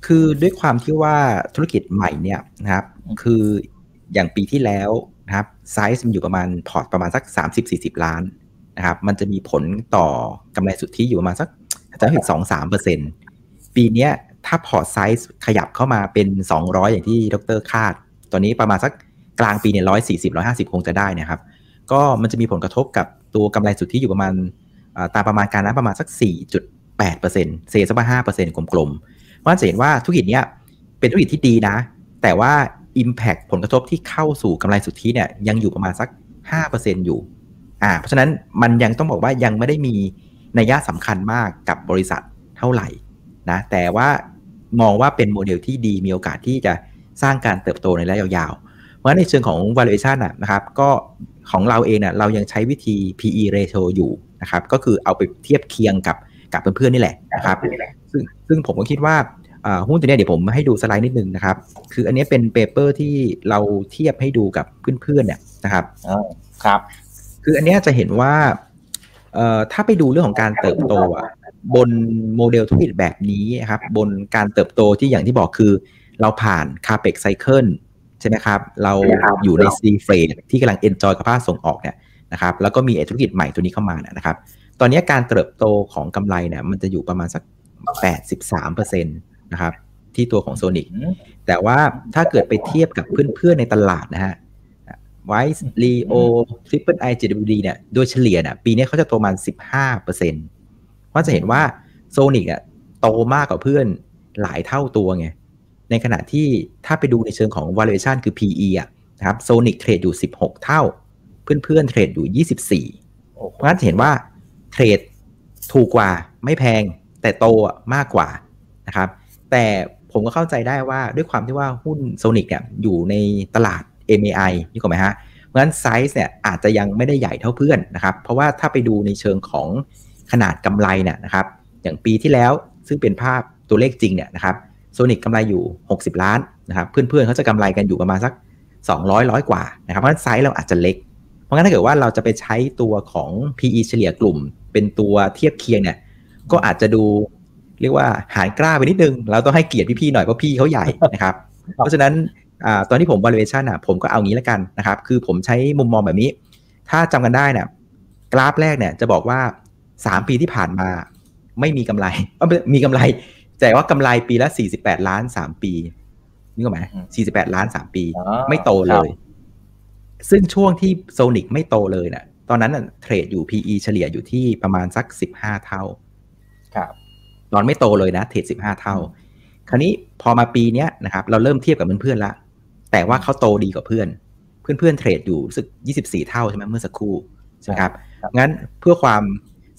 คือด้วยความที่ว่าธุรกิจใหม่เนี่ยนะครับ คืออย่างปีที่แล้วนะครับไซส์มันอยู่ประมาณพอร์ตประมาณสัก 30-40 ล้านนะครับ มันจะมีผลต่อกำไรสุทธิอยู่ประมาณสักจะถึงสองสามเปอร์เซ็นปีนี้ถ้าพอร์ตไซส์ขยับเข้ามาเป็น 200 อย่างที่ดรคาด ตอนนี้ประมาณสักกลางปีเนี่ยร้อยสี่สิบร้อยห้าสิบคงจะได้นะครับ ก็มันจะมีผลกระทบกับตัวกำไรสุทธิอยู่ประมาณตามประมาณการนั้นประมาณสัก 4.8%เศษสักห้าเปอร์เซ็นต์กลมๆว่าจะเห็นว่าธุรกิจเนี้ยเป็นธุรกิจที่ดีนะ แต่ว่า Impact ผลกระทบที่เข้าสู่กำไรสุทธิเนี่ยยังอยู่ประมาณสัก 5%อยู่อ่าเพราะฉะนั้นมันยังต้องบอกว่ายังไม่ได้มีนัยยะสำคัญมากกับบริษัทเท่าไหร่นะแต่ว่ามองว่าเป็นโมเดลที่ดีมีโอกาสที่จะสร้างการเติบโตในระยะยาว เพราะฉะนั้นในเชิงของ valuation นะครับ ก็ ของเราเองเนะเรายังใช้วิธี PE ratio อยู่นะครับ ก็คือเอาไปเทียบเคียงกับกับเพื่อนๆนี่แหละนะครับ ซึ่งซึ่งผมก็คิดว่าหุ้นตัวนี้เดี๋ยวผมให้ดูสไลด์นิดนึงนะครับ คืออันนี้เป็น paper ที่เราเทียบให้ดูกับเพื่อนๆเนี่ยนะครับครับ คืออันนี้จะเห็นว่าถ้าไปดูเรื่องของการเติบโตอะบนโมเดลธุรกิจแบบนี้ครับ บนการเติบโตที่อย่างที่บอกคือ เราผ่าน CAPEX cycle ใช่ไหมครับ เราอยู่ใน sea freight ที่กำลัง enjoy กับภาคส่งออกเนี่ยนะครับแล้วก็มีธุรกิจใหม่ตัวนี้เข้ามานะครับ ตอนนี้การเติบโตของกำไรเนี่ยมันจะอยู่ประมาณสัก 83%นะครับที่ตัวของโซนิกแต่ว่าถ้าเกิดไปเทียบกับเพื่อนๆในตลาดนะฮะ WICE LEO Triple i JWD เนี่ยโดยเฉลี่ยเนี่ยปีนี้เขาจะโตประมาณ15%เเพราะจะเห็นว่าโซนิกอะโตมากกว่าเพื่อนหลายเท่าตัวไง ในขณะที่ถ้าไปดูในเชิงของ valuation คือ PE อะนะครับโซนิกเทรดอยู่ 16 เท่า เพื่อนเพื่อนเทรดอยู่ 24 เพราะฉะนั้นเห็นว่าเทรดถูกกว่าไม่แพงแต่โตมากกว่านะครับ แต่ผมก็เข้าใจได้ว่าด้วยความที่ว่าหุ้นโซนิกเนี่ยอยู่ในตลาด MAI นี่ก็ไหมฮะ เพราะฉะนั้นไซส์เนี่ยอาจจะยังไม่ได้ใหญ่เท่าเพื่อนนะครับ เพราะว่าถ้าไปดูในเชิงของขนาดกำไรเนี่ยนะครับ อย่างปีที่แล้วซึ่งเป็นภาพตัวเลขจริงเนี่ยนะครับ โซนิกกำไรอยู่ 60 ล้านนะครับเพื่อนๆเขาจะกำไรกันอยู่ประมาณสัก 200ร้อยกว่านะครับเพราะฉะนั้นไซส์เราอาจจะเล็ก เพราะงั้นถ้าเกิดว่าเราจะไปใช้ตัวของ PE เฉลี่ยกลุ่ม เป็นตัวเทียบเคียงเนี่ยก็อาจจะดูเรียกว่าหารกล้าไปนิดนึง เราต้องให้เกียรติพี่ๆหน่อยเพราะพี่เขาใหญ่นะครับเพราะฉะนั้นอตอนที่ผม valuation อะผมก็เอางี้แล้วกันนะครับคือผมใช้มุมมองแบบนี้ ถ้าจำกันได้เนี่ยกราฟแรกเนี่ยจะบอกว่าสามปีที่ผ่านมาไม่มีกำไร มีกำไร แต่ว่ากำไรปีละสี่สิบแปดล้านสามปีนี่ก็หมายสี่สิบแปดล้านสามปี ไม่โตเลย ซึ่งช่วงที่โซนิกไม่โตเลยเนะ่ะ ตอนนั้นเทรดอยู่ PE เฉลี่ยอยู่ที่ประมาณสักสิบห้าเท่า ครับ ตอนไม่โตเลยนะเทรดสิบห้าเท่า คราวนี้พอมาปีนี้นะครับ เราเริ่มเทียบกับเพื่อนๆละ แต่ว่าเขาโตดีกว่าเพื่อน เพื่อนๆเทรดอยู่สึกยี่สิบสี่เท่าใช่ไหมเมื่อสักครู่ใช่ไหมครับ งั้นเพื่อความ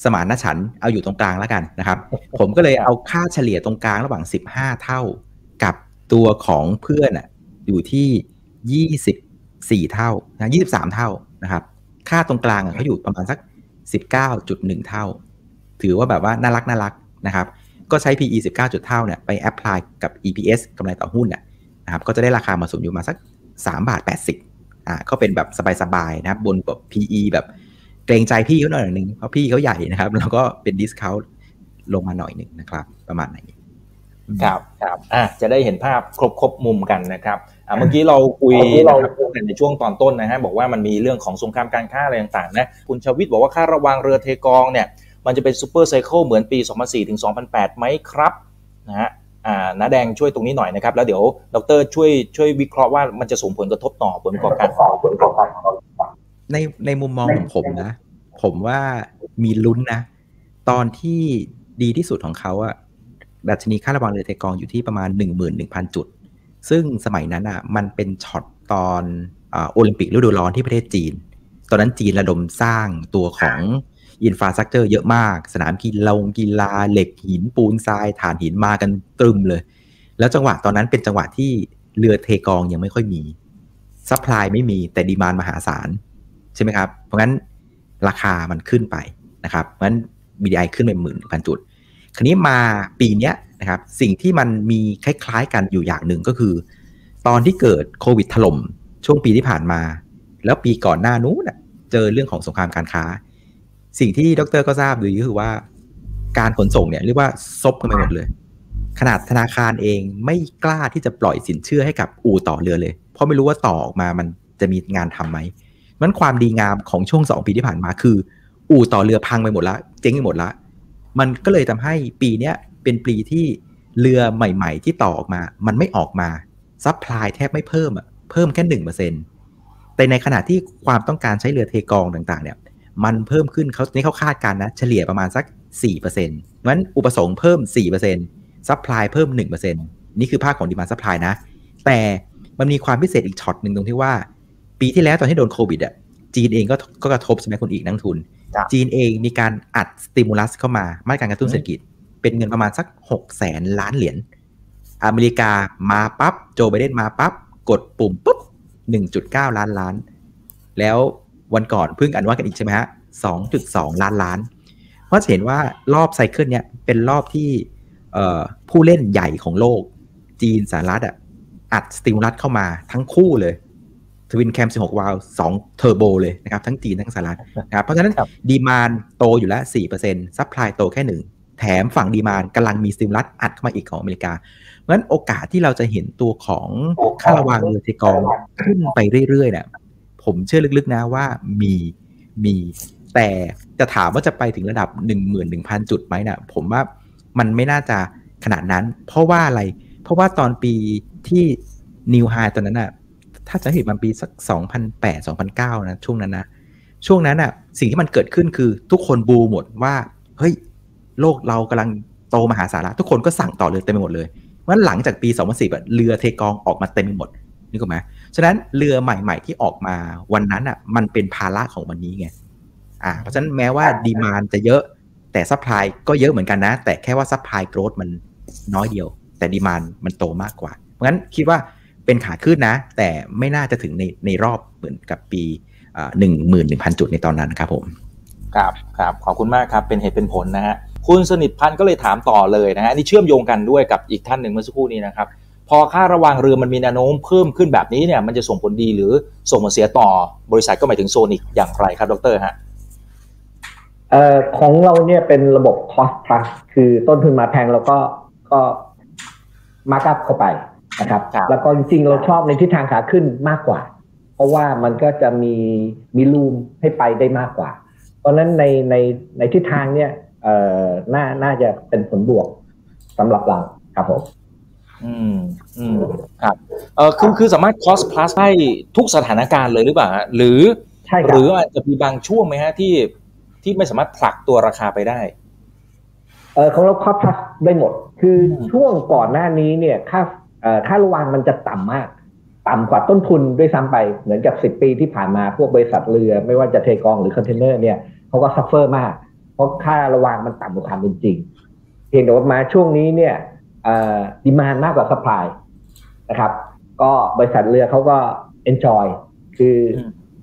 สมานฉันเอาอยู่ตรงกลางแล้วกันนะครับ ผมก็เลยเอาค่าเฉลี่ยตรงกลางระหว่าง 15 เท่า กับตัวของเพื่อนอะอยู่ที่ 24 เท่านะ23 เท่านะครับ ค่าตรงกลางเขาอยู่ประมาณสัก 19.1 เท่า ถือว่าแบบว่าน่ารักน่ารักนะครับก็ใช้ PE 19เท่าเนี่ยไป apply กับ EPS กำไรต่อหุ้นนะครับก็จะได้ราคามาสมอยู่มาสัก 3 บาท 80อ่าก็เป็นแบบสบายๆนะครับบนแบบ PE แบบ เกรงใจพี่เขาหน่อยหนึ่งเพราะพี่เขาใหญ่นะครับ แล้วก็เป็น discountลงมาหน่อยหนึ่งนะครับ ประมาณไหนครับครับอะจะได้เห็นภาพครบครบมุมกันนะครับอ่าเมื่อกี้เราคุยนะครับในช่วงตอนต้นนะฮะบอกว่ามันมีเรื่องของสงครามการค้าอะไรต่างๆนะคุณชวิตบอกว่าค่าระวังเรือเทกองเนี่ยมันจะเป็นซูเปอร์ไซเคิลเหมือนปี 2004 ถึง 2008 ไหมครับนะฮะอ่าน้าแดงช่วยตรงนี้หน่อยนะครับ แล้วเดี๋ยวดรช่วยช่วยวิเคราะห์ว่ามันจะส่งผลกระทบต่อผลประกอบการ ในในมุมมองของผมนะ ผมว่ามีลุ้นนะ ตอนที่ดีที่สุดของเขาอะดัชนีค่าระวังเรือเทกองอยู่ที่ประมาณ 11,000 จุด ซึ่งสมัยนั้นอะมันเป็นช็อตตอนโอลิมปิกฤดูร้อนที่ประเทศจีน ตอนนั้นจีนระดมสร้างตัวของ infrastructure เยอะมาก สนามกีฬากีฬาเหล็กหินปูนทรายถ่านหินมากันตรึมเลย แล้วจังหวะตอนนั้นเป็นจังหวะที่เรือเทกองยังไม่ค่อยมีsupply ไม่มีแต่ demand มหาศาล ใช่ไหมครับ เพราะงั้นราคามันขึ้นไปนะครับเพราะงั้น BDI ขึ้นไปหมื่นพันจุด คราวนี้มาปีนี้นะครับสิ่งที่มันมีคล้ายๆ กันอยู่อย่างหนึ่งก็คือ ตอนที่เกิดโควิดถล่มช่วงปีที่ผ่านมา แล้วปีก่อนหน้านู้นเจอเรื่องของสงครามการค้า สิ่งที่ดรก็ทราบดีก็คือว่าการขนส่งเนี่ยเรียกว่าซบกันไปหมดเลย ขนาดธนาคารเองไม่กล้าที่จะปล่อยสินเชื่อให้กับอู่ต่อเรือเลย เพราะไม่รู้ว่าต่อออกมามันจะมีงานทำไหม มันความดีงามของช่วง2ปีที่ผ่านมาคือ อู่ต่อเรือพังไปหมดละเจ๊งไปหมดละมันก็เลยทำให้ปีเนี้ยเป็นปีที่เรือใหม่ ๆ ที่ต่อออกมา มันไม่ออกมา supply แทบไม่เพิ่มอะเพิ่มแค่หนึ่งเปอร์เซ็นต์แต่ในขณะที่ความต้องการใช้เรือเทกองต่างๆ เนี่ย มันเพิ่มขึ้นเขานี่เขาคาดการณ์นะ เฉลี่ยประมาณสัก4%เพราะฉะนั้นอุปสงค์เพิ่ม4% supply เพิ่ม1%นี่คือภาพของ demand supply นะ แต่มันมีความพิเศษอีกช็อตหนึ่งตรงที่ว่า ปีที่แล้วตอนที่โดนโควิดอะจีนเองก็ก็กระทบใช่ไหมคุณอิกนักทุน จีนเองมีการอัด stimulus เข้ามามาตรการกระตุ้นเศรษฐกิจ เป็นเงินประมาณสัก6แสนล้านเหรียญอเมริกามาปับ๊บโจไบเดนมาปับ๊บกดปุ่มปุ๊บ1.9ล้านล้าน แล้ววันก่อนเพิ่งอ่านว่ากันอีกใช่ไหมฮะ2.2ล้านล้านเพราะเห็นว่ารอบ cycle เนี้ยเป็นรอบที่ผู้เล่นใหญ่ของโลก จีนสหรัฐอะอัด stimulus เข้ามาทั้งคู่เลย twin cam 16 วาล์ว2เทอร์โบเลยนะครับ ทั้งจีนทั้งสหรัฐนะครับเพราะฉะนั้น demand โตอยู่แล้ว4% supply โตแค่หนึ่งแถมฝั่ง demand กำลังมี stimulus อัดเข้ามาอีกของอเมริกา เพราะฉะนั้นโอกาสที่เราจะเห็นตัวของค่าระวางเรือเทกองขึ้นไปเรื่อยๆเนี่ยผมเชื่อลึกๆนะว่ามีมีแต่จะถามว่าจะไปถึงระดับ 11,000 จุดไหมเนะ่ยผมว่ามันไม่น่าจะขนาดนั้น เพราะว่าอะไร เพราะว่าตอนปีที่นิวไฮตอนนั้นอะ ถ้าจะเห็นมันปีสัก 2008 2009 นะช่วงนั้นนะช่วงนั้นอะสิ่งที่มันเกิดขึ้นคือทุกคนบูหมดว่า เฮ้ย โลกเรากำลังโตมหาศาลทุกคนก็สั่งต่อเรือเต็มไปหมดเลยเพราะหลังจากปี 2010เรือเทกองออกมาเต็มไปหมดนี่ก็ไหมฉะนั้นเรือใหม่ ๆ ที่ออกมาวันนั้นอะมันเป็นภาระของวันนี้ไงอ่าเพราะฉะนั้นแม้ว่า demand จะเยอะแต่ supply ก็เยอะเหมือนกันนะ แต่แค่ว่า supply growth มันน้อยเดียว แต่ demand มันโตมากกว่า เพราะงั้นคิดว่า เป็นขาขึ้นนะ แต่ไม่น่าจะถึงในในรอบเหมือนกับปีหนึ่งหมื่นหนึ่งพันจุดในตอนนั้นครับผมครับครับขอบคุณมากครับเป็นเหตุเป็นผลนะฮะคุณสนิทพันธ์ก็เลยถามต่อเลยนะฮะนี่เชื่อมโยงกันด้วยกับอีกท่านหนึ่งเมื่อสักครู่นี้นะครับพอค่าระวางเรือมันมีแนวโน้มเพิ่มขึ้นแบบนี้เนี่ยมันจะส่งผลดีหรือส่งผลเสียต่อบริษัทก็หมายถึงโซนิกอย่างไรครับดรฮะเอ่อของเราเนี่ยเป็นระบบ cost plus คือต้นทุนมาแพงเราก็ก็มาร์กอัพเข้าไป นะครับ แล้วก็จริงๆเราชอบในทิศทางขาขึ้นมากกว่า เพราะว่ามันก็จะมีมีรูมให้ไปได้มากกว่า เพราะนั้นในในในทิศทางเนี่ยเอ่อน่าน่าจะเป็นผลบวกสำหรับเราครับผมอืมอืมครับเออคือคือสามารถ cost plus ให้ทุกสถานการณ์เลยหรือเปล่าหรือใช่หรืออาจจะมีบางช่วงไหมฮะที่ที่ไม่สามารถผลักตัวราคาไปได้เออของเรา cost plus ได้หมด คือช่วงก่อนหน้านี้เนี่ย ค่าเอ่อ ค่าระวางมันจะต่ำมาก ต่ำกว่าต้นทุนด้วยซ้ำไปเหมือนกับสิบปีที่ผ่านมาพวกบริษัทเรือ ไม่ว่าจะเทกองหรือคอนเทนเนอร์เนี่ยเขาก็ suffer มาก เพราะค่าระวางมันต่ำกว่าความเป็นจริงเพียงแต่ว่ามาช่วงนี้เนี่ย demand มากกว่า supply นะครับ ก็บริษัทเรือเขาก็ enjoy คือ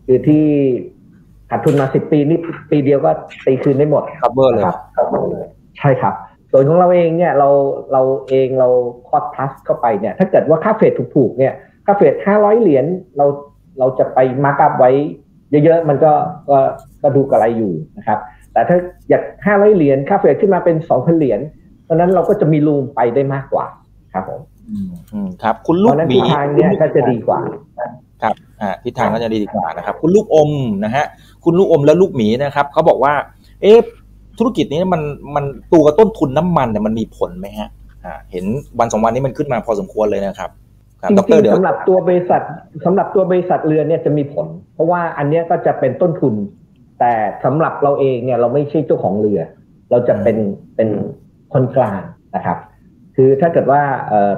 คือที่ขาดทุนมาสิบปีนี่ปีเดียวก็ตีคืนได้หมดครับเบอร์เลยใช่ครับ ส่วนของเราเองเนี่ยเราเราเองเราคอร์ดพลัสเข้าไปเนี่ยถ้าเกิดว่าค่าเฟดถูกๆเนี่ยค่าเฟดห้าร้อยเหรียญเราเราจะไปมาร์กอัพไว้เยอะๆ มันก็ก็ก็ดูกระไรอยู่นะครับ แต่ถ้าอยากห้าร้อยเหรียญค่าเฟดขึ้นมาเป็นสองพันเหรียญเพราะนั้นเราก็จะมีรูมไปได้มากกว่าครับผมอืมครับ คุณลูกหมีทิศทางเนี้ยก็จะดีกว่าครับอ่าทิศทางก็จะดีกว่านะครับ คุณลูกอมนะฮะคุณลูกอมและลูกหมีนะครับเขาบอกว่า เอ๊ะ ธุรกิจนี้มันมันตัวต้นทุนน้ำมันเนี่ยมันมีผลไหมฮะอ่าเห็นวันสองวันนี้มันขึ้นมาพอสมควรเลยนะครับจริงๆสำหรับตัวบริษัทสำหรับตัวบริษัทเรือเนี่ยจะมีผล เพราะว่าอันนี้ก็จะเป็นต้นทุน แต่สำหรับเราเองเนี่ยเราไม่ใช่เจ้าของเรือ เราจะเป็นเป็นคนกลางนะครับ คือถ้าเกิดว่า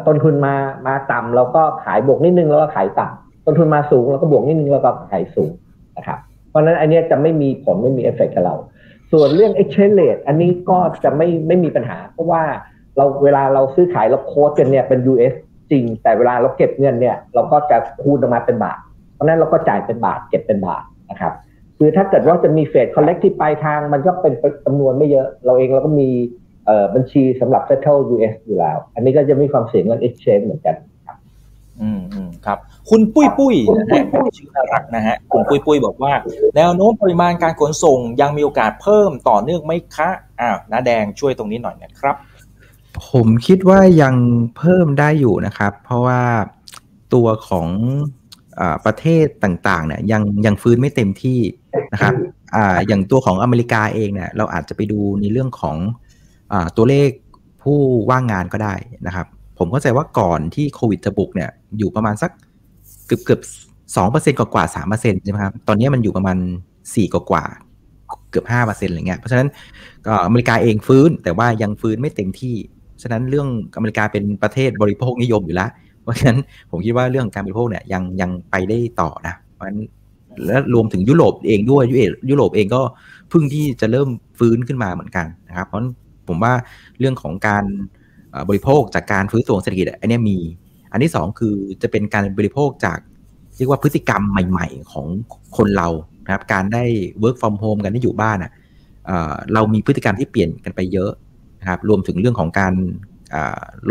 ต้นทุนมามาต่ำเราก็ขายบวกนิดนึงแล้วก็ขายต่ำต้นทุนมาสูงเราก็บวกนิดนึงแล้วก็ขายสูงนะครับ เพราะฉะนั้นอันนี้จะไม่มีผลไม่มีเอฟเฟกต์กับเรา ส่วนเรื่อง exchange rate อันนี้ก็จะไม่ไม่มีปัญหา เพราะว่าเราเวลาเราซื้อขายเรา quote กันเนี่ยเป็น US จริง แต่เวลาเราเก็บเงินเนี่ยเราก็จะคูณออกมาเป็นบาท เพราะนั้นเราก็จ่ายเป็นบาทเก็บเป็นบาทนะครับคือถ้าเกิดว่าจะมี freight collect ที่ปลายทางมันก็เป็นจำนวนไม่เยอะ เราเองเราก็มีบัญชีสำหรับ settle US อยู่แล้ว อันนี้ก็จะมีความเสี่ยงเงิน exchange เหมือนกัน อืมอืมครับ คุณปุ้ยปุ้ยนะฮะชื่อน่ารักนะฮะคุณปุ้ยปุ้ยบอกว่า แนวโน้มปริมาณการขนส่งยังมีโอกาสเพิ่มต่อเนื่องไหมคะอ้าวน้าแดงช่วยตรงนี้หน่อยนะครับ ผมคิดว่ายังเพิ่มได้อยู่นะครับ เพราะว่าตัวของประเทศต่างๆเนี่ยยังยังฟื้นไม่เต็มที่นะครับออย่างตัวของอเมริกาเองเนี่ยเราอาจจะไปดูในเรื่องของอตัวเลขผู้ว่างงานก็ได้นะครับ ผมเข้าใจว่าก่อนที่โควิดจะบุกเนี่ยอยู่ประมาณสักเกือบเกือบสองเปอร์เซ็นต์กว่าสามเปอร์เซ็นต์ใช่ไหมครับ ตอนนี้มันอยู่ประมาณสี่กว่าเกือบห้าเปอร์เซ็นต์อะไรเงี้ย เพราะฉะนั้นก็อเมริกาเองฟื้นแต่ว่ายังฟื้นไม่เต็มที่ ฉะนั้นเรื่องอเมริกาเป็นประเทศบริโภคนิยมอยู่แล้ว เพราะฉะนั้นผมคิดว่าเรื่องการบริโภคเนี่ยยังยังไปได้ต่อนะ เพราะฉะนั้นและรวมถึงยุโรปเองด้วยยุโรปเองก็เพิ่งที่จะเริ่มฟื้นขึ้นมาเหมือนกันนะครับ เพราะผมว่าเรื่องของการ บริโภคจากการฟื้นตัวเศรษฐกิจอันนี้มี อันที่2คือจะเป็นการบริโภคจากเรียกว่าพฤติกรรมใหม่ ๆ ของคนเรานะครับการได้ work from home กันได้อยู่บ้านอะเรามีพฤติกรรมที่เปลี่ยนกันไปเยอะนะครับรวมถึงเรื่องของการ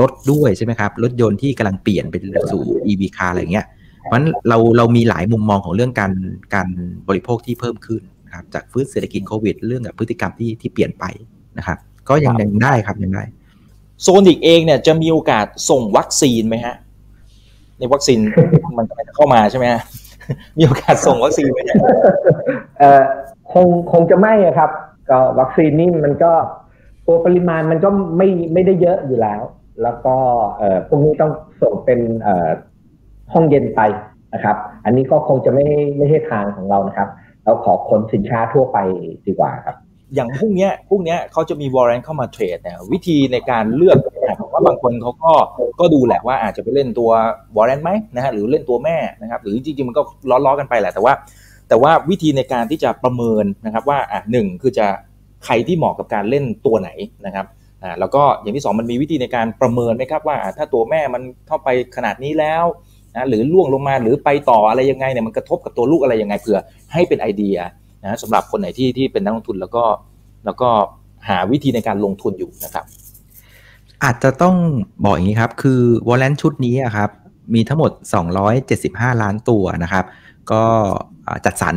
รถด้วยใช่ไหมครับรถยนต์ที่กำลังเปลี่ยนไปสู่ EV car อะไรเงี้ยเพราะฉะนั้นเราเรามีหลายมุมมองของเรื่องการการบริโภคที่เพิ่มขึ้นนะครับจากฟื้นเศรษฐกิจโควิด เรื่องกับพฤติกรรมที่ที่เปลี่ยนไปนะครับ ก็ยังยังได้ครับยังได้ โซนิกเองเนี่ยจะมีโอกาสส่งวัคซีนไหมฮะ ในวัคซีนมันจะเข้ามาใช่ไหมฮะมีโอกาสส่งวัคซีนไหมเออคงคงจะไม่ครับ ก็วัคซีนนี่มันก็ตัวปริมาณมันก็ไม่ไม่ได้เยอะอยู่แล้ว แล้วก็เอ่อพวกนี้ต้องส่งเป็นเอ่อห้องเย็นไปนะครับ อันนี้ก็คงจะไม่ไม่ใช่ทางของเรานะครับ เราขอขนสินค้าทั่วไปดีกว่าครับ อย่างพวกเนี้ยพวกเนี้ยเขาจะมีวอร์เรนเข้ามาเทรดเนี่ยวิธีในการเลือกผมว่าบางคนเขาก็ก็ดูแหละว่าอาจจะไปเล่นตัววอร์เรนไหมนะฮะหรือเล่นตัวแม่นะครับ หรือจริงๆมันก็ล้อๆกันไปแหละแต่ว่า แต่ว่าวิธีในการที่จะประเมินนะครับว่าอะหนึ่งคือจะใครที่เหมาะกับการเล่นตัวไหนนะครับอ่าแล้วก็อย่างที่ 2 มันมีวิธีในการประเมินไหมครับว่าถ้าตัวแม่มันเข้าไปขนาดนี้แล้วนะหรือล่วงลงมาหรือไปต่ออะไรยังไงเนี่ยมันกระทบกับตัวลูกอะไรยังไงเผื่อให้เป็นไอเดีย นะสำหรับคนไหนที่ที่เป็นนักลงทุนแล้วก็แล้วก็หาวิธีในการลงทุนอยู่นะครับ อาจจะต้องบอกอย่างนี้ครับ คือวอลเลนชุดนี้ครับ มีทั้งหมด 275 ล้านตัวนะครับ ก็จัดสรร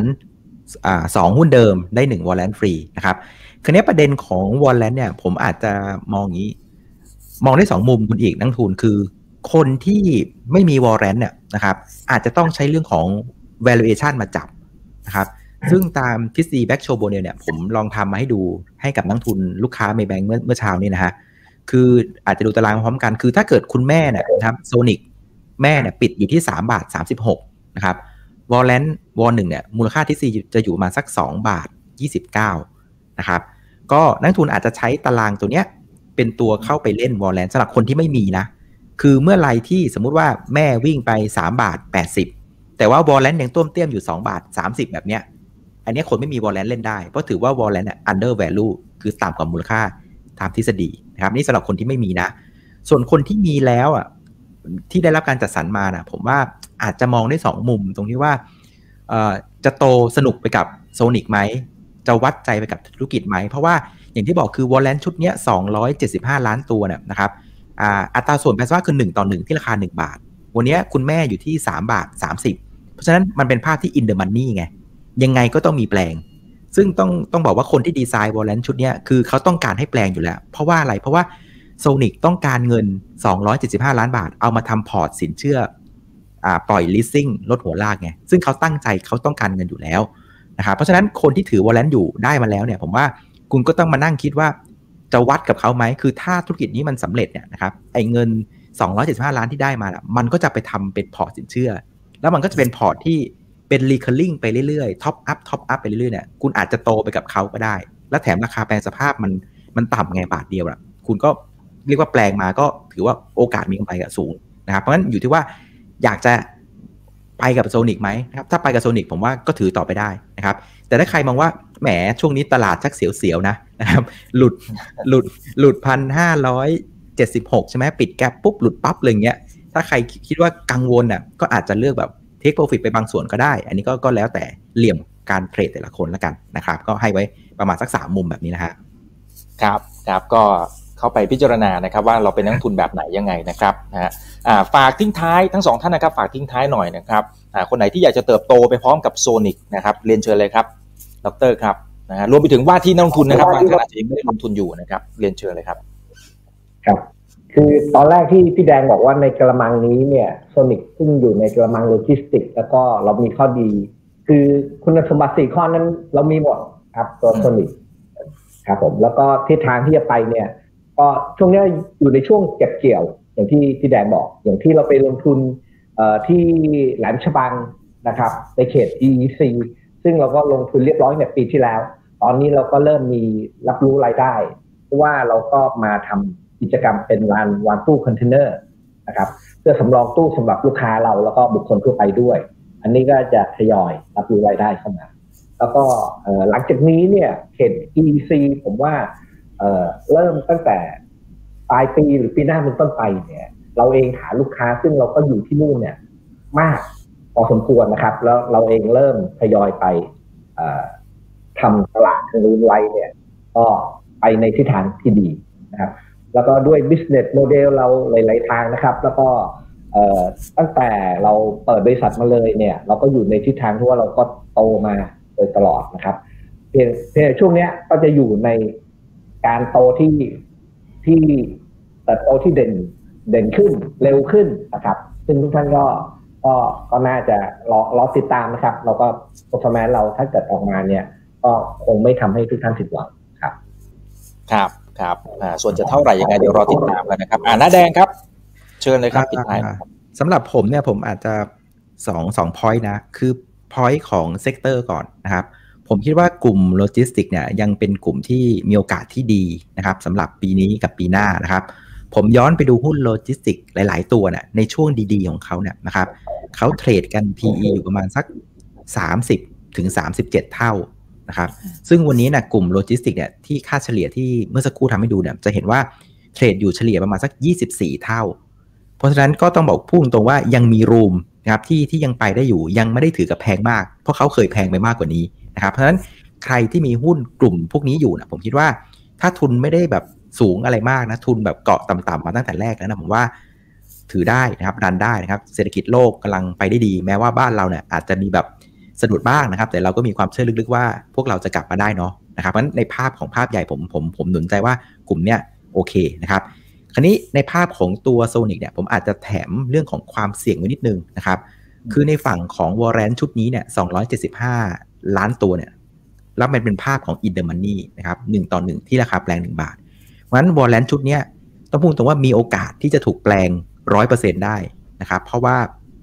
สองหุ้นเดิมได้1 warrant ฟรีนะครับคราวนี้ประเด็นของ warrant เนี่ยผมอาจจะมองอย่างนี้ มองได้ 2 มุมคุณอิกนักทุนคือ คนที่ไม่มี warrant เนี่ยนะครับอาจจะต้องใช้เรื่องของ valuation มาจับนะครับ ซึ่งตามทฤษฎี Black-Scholes model เนี่ยผมลองทำมาให้ดูให้กับนักทุนลูกค้าเมย์แบงค์เมื่อเมื่อเช้านี้นะฮะ คืออาจจะดูตารางพร้อมกัน คือถ้าเกิดคุณแม่เนี่ยนะครับโซนิกแม่เนี่ยปิดอยู่ที่ 3 บาท 36 นะครับ warrant warrant หนึ่งเนี่ยมูลค่าทฤษฎีจะอยู่มาสัก 2 บาท 29 นะครับ ก็นักทุนอาจจะใช้ตารางตัวเนี้ยเป็นตัวเข้าไปเล่น warrant สำหรับคนที่ไม่มีนะ คือเมื่อไรที่สมมุติว่าแม่วิ่งไป 3 บาท 80 แต่ว่า warrant ยังต้มเตี้ยมอยู่ 2 บาท 30 แบบเนี้ย อันนี้คนไม่มี warrant เล่นได้ เพราะถือว่า warrant เนี่ย under value คือต่ำกว่ามูลค่าตามทฤษฎีนะครับนี่สำหรับคนที่ไม่มีนะ ส่วนคนที่มีแล้วอะที่ได้รับการจัดสรรมานะผมว่าอาจจะมองได้สองมุมตรงที่ว่าจะโตสนุกไปกับโซนิกไหม จะวัดใจไปกับธุรกิจไหม เพราะว่าอย่างที่บอกคือ warrant ชุดนี้275 ล้านตัวเนี่ยนะครับอัตราส่วนแปลว่าคือ 1 ต่อ 1 ที่ราคา 1 บาท วันนี้คุณแม่อยู่ที่ 3 บาท 30 เพราะฉะนั้นมันเป็นภาพที่ in the money ไง ยังไงก็ต้องมีแปลง ซึ่งต้องต้องบอกว่าคนที่ดีไซน์ warrant ชุดนี้คือเขาต้องการให้แปลงอยู่แล้ว เพราะว่าอะไรเพราะว่าโซนิกต้องการเงิน 275 ล้านบาท เอามาทำพอร์ตสินเชื่อปล่อยลิสซิ่งลดหัวลากไงซึ่งเขาตั้งใจเขาต้องการเงินอยู่แล้วนะครับเพราะฉะนั้นคนที่ถือ warrant อยู่ได้มาแล้วเนี่ย ผมว่าคุณก็ต้องมานั่งคิดว่าจะวัดกับเขาไหม คือถ้าธุรกิจนี้มันสำเร็จเนี่ยนะครับ ไอ้เงิน 275 ล้านที่ได้มาละมันก็จะไปทำเป็นพอร์ตสินเชื่อ แล้วมันก็จะเป็นพอร์ตที่ เป็น recurring ไปเรื่อยๆ top up top up ไปเรื่อยๆเนี่ยคุณอาจจะโตไปกับเขาก็ได้ แล้วแถมราคาแปลงสภาพมันมันต่ำไงบาทเดียวละคุณก็เรียกว่าแปลงมาก็ถือว่าโอกาสมีกำไรสูงนะครับเพราะฉะนั้นอยู่ที่ว่าอยากจะไปกับโซนิกไหมนะครับถ้าไปกับโซนิกผมว่าก็ถือต่อไปได้นะครับแต่ถ้าใครมองว่าแหมช่วงนี้ตลาดชักเสียวๆนะนะครับหลุดหลุดหลุดพันห้าร้อยเจ็ดสิบหกใช่ไหมปิดแกลปุ๊บหลุดปั๊บเลยเงี้ยถ้าใครคิดว่ากังวลอะก็อาจจะเลือกแบบ ทคโปรฟิตไปบางส่วนก็ได้ อันนี้ก็ก็แล้วแต่เหลี่ยมการเทรดแต่ละคนแล้วกันนะครับ ก็ให้ไว้ประมาณสักสามมุมแบบนี้นะฮะครับครับก็เข้าไปพิจารณานะครับ ว่าเราเป็นนักทุนแบบไหนยังไงนะครับนะฮะฝากทิ้งท้ายทั้งสองท่านนะครับ ฝากทิ้งท้ายหน่อยนะครับคนไหนที่อยากจะเติบโตไปพร้อมกับโซนิกนะครับเรียนเชิญเลยครับดรครับนะฮะรวมไปถึงว่าที่นักลงทุนนะครับบางท่านอาจจะยังไม่ได้ลงทุนอยู่นะครับ เรียนเชิญเลยครับ ครับ คือตอนแรกที่พี่แดงบอกว่าในกระมังนี้เนี่ยโซนิกซึ่งอยู่ในกระมังโลจิสติก แล้วก็เรามีข้อดี คือคุณสมบัติสี่ข้อนั้นเรามีหมดครับตัวโซนิกครับผมแล้วก็ทิศทางที่จะไปเนี่ย ก็ช่วงนี้อยู่ในช่วงเก็บเกี่ยว อย่างที่พี่แดงบอก อย่างที่เราไปลงทุนที่แหลมฉบังนะครับ ในเขต EEC ซึ่งเราก็ลงทุนเรียบร้อยในปีที่แล้ว ตอนนี้เราก็เริ่มมีรับรู้รายได้เพราะว่าเราก็มาทำ กิจกรรมเป็นลานวางตู้คอนเทนเนอร์นะครับเพื่อสำรองตู้สำหรับลูกค้าเราแล้วก็บุคคลทั่วไปด้วย อันนี้ก็จะทยอยรับรู้รายได้เข้ามา แล้วก็หลังจากนี้เนี่ยเขต EEC ผมว่าเริ่มตั้งแต่ปลายปีหรือปีหน้าเป็นต้นไปเนี่ย เราเองหาลูกค้าซึ่งเราก็อยู่ที่นู่นเนี่ย มากพอสมควรนะครับ แล้วเราเองเริ่มทยอยไปทำตลาดทางนู้นไว้เนี่ย ก็ไปในทิศทางที่ดีนะครับ แล้วก็ด้วย business model เราหลาย ๆ ทางนะครับ แล้วก็ตั้งแต่เราเปิดบริษัทมาเลยเนี่ย เราก็อยู่ในทิศทางที่ว่าเราก็โตมาโดยตลอดนะครับเพียงช่วงเนี้ยก็จะอยู่ในการโตที่ที่เติบโตที่เด่นเด่นขึ้นเร็วขึ้นนะครับ ซึ่งทุกท่านก็ก็ก็น่าจะรอรอติดตามนะครับแล้วก็ performance เราถ้าเกิดออกมาเนี่ย ก็คงไม่ทำให้ทุกท่านผิดหวังครับ ครับ ครับอ่าส่วนจะเท่าไหร่ยังไงเดี๋ยวรอติดตามกันนะครับ อ่าหน้าแดงครับ เชิญเลยครับติดท้ายสำหรับผมเนี่ยผมอาจจะสองสอง point นะ คือ point ของ sector ก่อนนะครับผมคิดว่ากลุ่มโลจิสติกเนี่ยยังเป็นกลุ่มที่มีโอกาสที่ดีนะครับสำหรับปีนี้กับปีหน้านะครับ ผมย้อนไปดูหุ้นโลจิสติกหลาย ๆ ตัวเนี่ยในช่วงดี ๆ ของเขาเนี่ยนะครับเขาเทรดกัน PE อยู่ประมาณสัก 30ถึง37 เท่า นะครับซึ่งวันนี้นะกลุ่มโลจิสติกเนี่ยที่ค่าเฉลี่ยที่เมื่อสักครู่ทำให้ดูเนี่ยจะเห็นว่าเทรดอยู่เฉลี่ยประมาณสัก 24 เท่า เพราะฉะนั้นก็ต้องบอกพูดตรงว่ายังมีรูมนะครับที่ที่ยังไปได้อยู่ยังไม่ได้ถือกับแพงมาก เพราะเขาเคยแพงไปมากกว่านี้นะครับเพราะฉะนั้นใครที่มีหุ้นกลุ่มพวกนี้อยู่นะผมคิดว่าถ้าทุนไม่ได้แบบสูงอะไรมากนะทุนแบบเกาะต่ำๆมาตั้งแต่แรกแล้วนะผมว่าถือได้นะครับ run ได้นะครับเศรษฐกิจโลกกำลังไปได้ดี แม้ว่าบ้านเราเนี่ยอาจจะมีแบบ สะดุดบ้างนะครับ แต่เราก็มีความเชื่อลึกๆว่า พวกเราจะกลับมาได้เนาะนะครับเพราะในภาพของภาพใหญ่ผมผมผมหนุนใจว่ากลุ่มเนี้ยโอเคนะครับคราวนี้ในภาพของตัวโซนิกเนี่ยผมอาจจะแถมเรื่องของความเสี่ยงไว้นิดนึงนะครับ คือในฝั่งของ warrant ชุดนี้เนี่ย275 ล้านตัวเนี่ยแล้วมันเป็นภาพของ in the money นะครับหนึ่งต่อหนึ่งที่ราคาแปลง 1 บาทเพราะฉะนั้น warrant ชุดนี้ต้องพูดตรงว่ามีโอกาสที่จะถูกแปลงร้อยเปอร์เซ็นต์ได้นะครับ เพราะว่า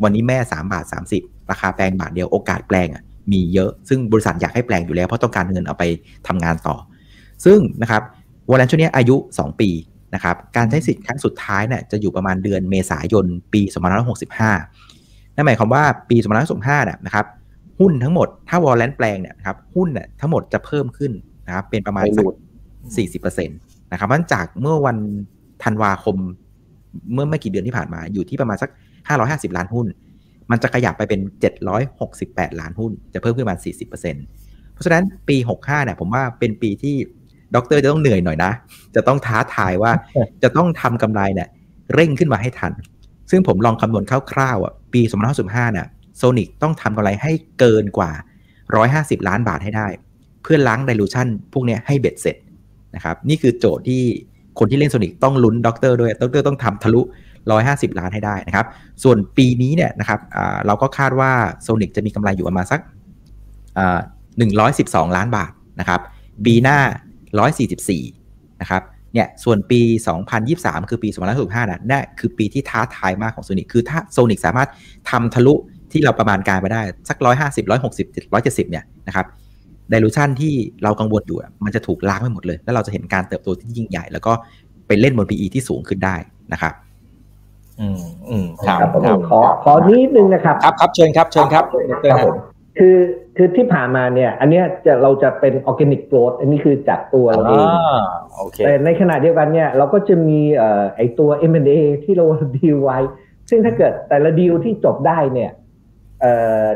วันนี้แม่ 3 บาท 30 ราคาแปลงบาทเดียวโอกาสแปลงอะมีเยอะ ซึ่งบริษัทอยากให้แปลงอยู่แล้ว เพราะต้องการเงินเอาไปทำงานต่อ ซึ่งนะครับ warrant ชุดนี้อายุ 2 ปีนะครับการใช้สิทธิ์ครั้งสุดท้ายเนี่ยจะอยู่ประมาณเดือนเมษายนปี2565 นั่นหมายความว่าปี2565เนี่ยนะครับหุ้นทั้งหมดถ้า warrant แปลงเนี่ยนะครับหุ้นเนี่ยทั้งหมดจะเพิ่มขึ้นนะครับเป็นประมาณสัก40%นะครับมันจากเมื่อวันธันวาคมเมื่อไม่กี่เดือนที่ผ่านมาอยู่ที่ประมาณสัก 550 ล้านหุ้น มันจะขยับไปเป็น 768 ล้านหุ้น จะเพิ่มขึ้นมา 40%เพราะฉะนั้นปี 65เนี่ยผมว่าเป็นปีที่ด็อกเตอร์จะต้องเหนื่อยหน่อยนะ จะต้องท้าทายว่าจะต้องทำกำไรเนี่ยเร่งขึ้นมาให้ทัน ซึ่งผมลองคำนวณคร่าวๆอะปี2565เนี่ยโซนิกต้องทำกำไรให้เกินกว่า 150 ล้านบาทให้ได้ เพื่อล้าง dilution พวกนี้ให้เบ็ดเสร็จนะครับนี่คือโจทย์ที่คนที่เล่น SONIC ต้องลุ้นด็อกเตอร์ด้วยด็อกเตอร์ต้องทำทะลุ 150 ล้านให้ได้นะครับ ส่วนปีนี้เนี่ยนะครับเราก็คาดว่า SONIC จะมีกำไรอยู่ประมาณสักหนึ่งร้อยสิบสองล้านบาทนะครับปีหน้า 144 นะครับเนี่ยส่วนปี 2023 คือปี 2065นะนี่คือปีที่ท้าทายมากของ SONIC คือถ้า SONIC สามารถทำทะลุที่เราประมาณการไปได้ สัก 150 160 170 เนี่ยนะครับ dilution ที่เรากังวลอยู่มันจะถูกล้างไปหมดเลย แล้วเราจะเห็นการเติบโตที่ยิ่งใหญ่ แล้วก็ไปเล่นบน PE ที่สูงขึ้นได้นะครับ อืมอืมครับขอขอนิดนึงนะครับ ครับครับเชิญครับเชิญครับครับผมคือคือที่ผ่านมาเนี่ย อันเนี้ยจะเราจะเป็น organic growth อันนี้คือจากตัวเราเองแต่ในขณะเดียวกันเนี่ย เราก็จะมีเอ่อไอตัว M&A ที่เราดีลไว้ ซึ่งถ้าเกิดแต่ละดีลที่จบได้เนี่ย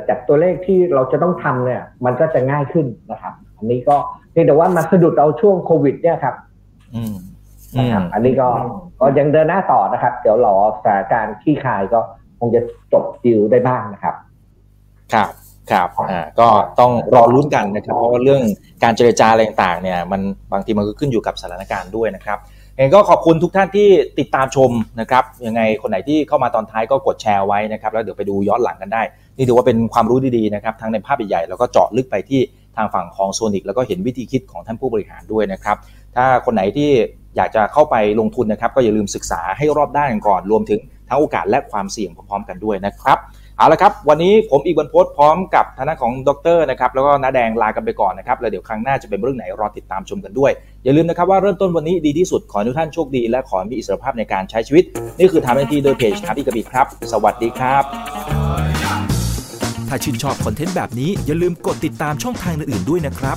จากตัวเลขที่เราจะต้องทำเนี่ย มันก็จะง่ายขึ้นนะครับ อันนี้ก็เพียงแต่ว่ามาสะดุดเอาช่วงโควิด เนี่ยครับ นะครับอันนี้ก็ก็ยังเดินหน้าต่อนะครับ เดี๋ยวรอสถานการณ์ขี้คายก็คงจะจบดิวได้บ้างนะครับ ครับครับอ่าก็ต้องรอรุ้นกันนะครับ เพราะว่าเรื่องการเจรจาอะไรต่างๆเนี่ยมันบางทีมันก็ขึ้นอยู่กับสถานการณ์ด้วยนะครับเองก็ขอบคุณทุกท่านที่ติดตามชมนะครับยังไงคนไหนที่เข้ามาตอนท้ายก็กดแชร์ไว้นะครับ แล้วเดี๋ยวไปดูย้อนหลังกันได้ นี่ถือว่าเป็นความรู้ดีๆนะครับทั้งในภาพใหญ่ๆแล้วก็เจาะลึกไปที่ทางฝั่งของโซนิกแล้วก็เห็นวิธีคิดของท่านผู้บริหารด้วยนะครับ ถ้าคนไหนที่ อยากจะเข้าไปลงทุนนะครับ ก็อย่าลืมศึกษาให้รอบด้านกันก่อน รวมถึงทั้งโอกาสและความเสี่ยงพร้อมๆกันด้วยนะครับเอาละครับ วันนี้ผมอีกบรรพศพร้อมกับทนายของดรนะครับแล้วก็น้าแดงลากันไปก่อนนะครับแล้วเดี๋ยวครั้งหน้าจะเป็นเรื่องไหนรอติดตามชมกันด้วย อย่าลืมนะครับว่าเริ่มต้นวันนี้ดีที่สุดขอให้ทุกท่านโชคดี และขอให้มีอิสรภาพในการใช้ชีวิต นี่คือถามทันทีโดยเพจถามอีกกบีครับ สวัสดีครับ ถ้าชื่นชอบคอนเทนต์แบบนี้อย่าลืมกดติดตามช่องทางอื่นๆด้วยนะครับ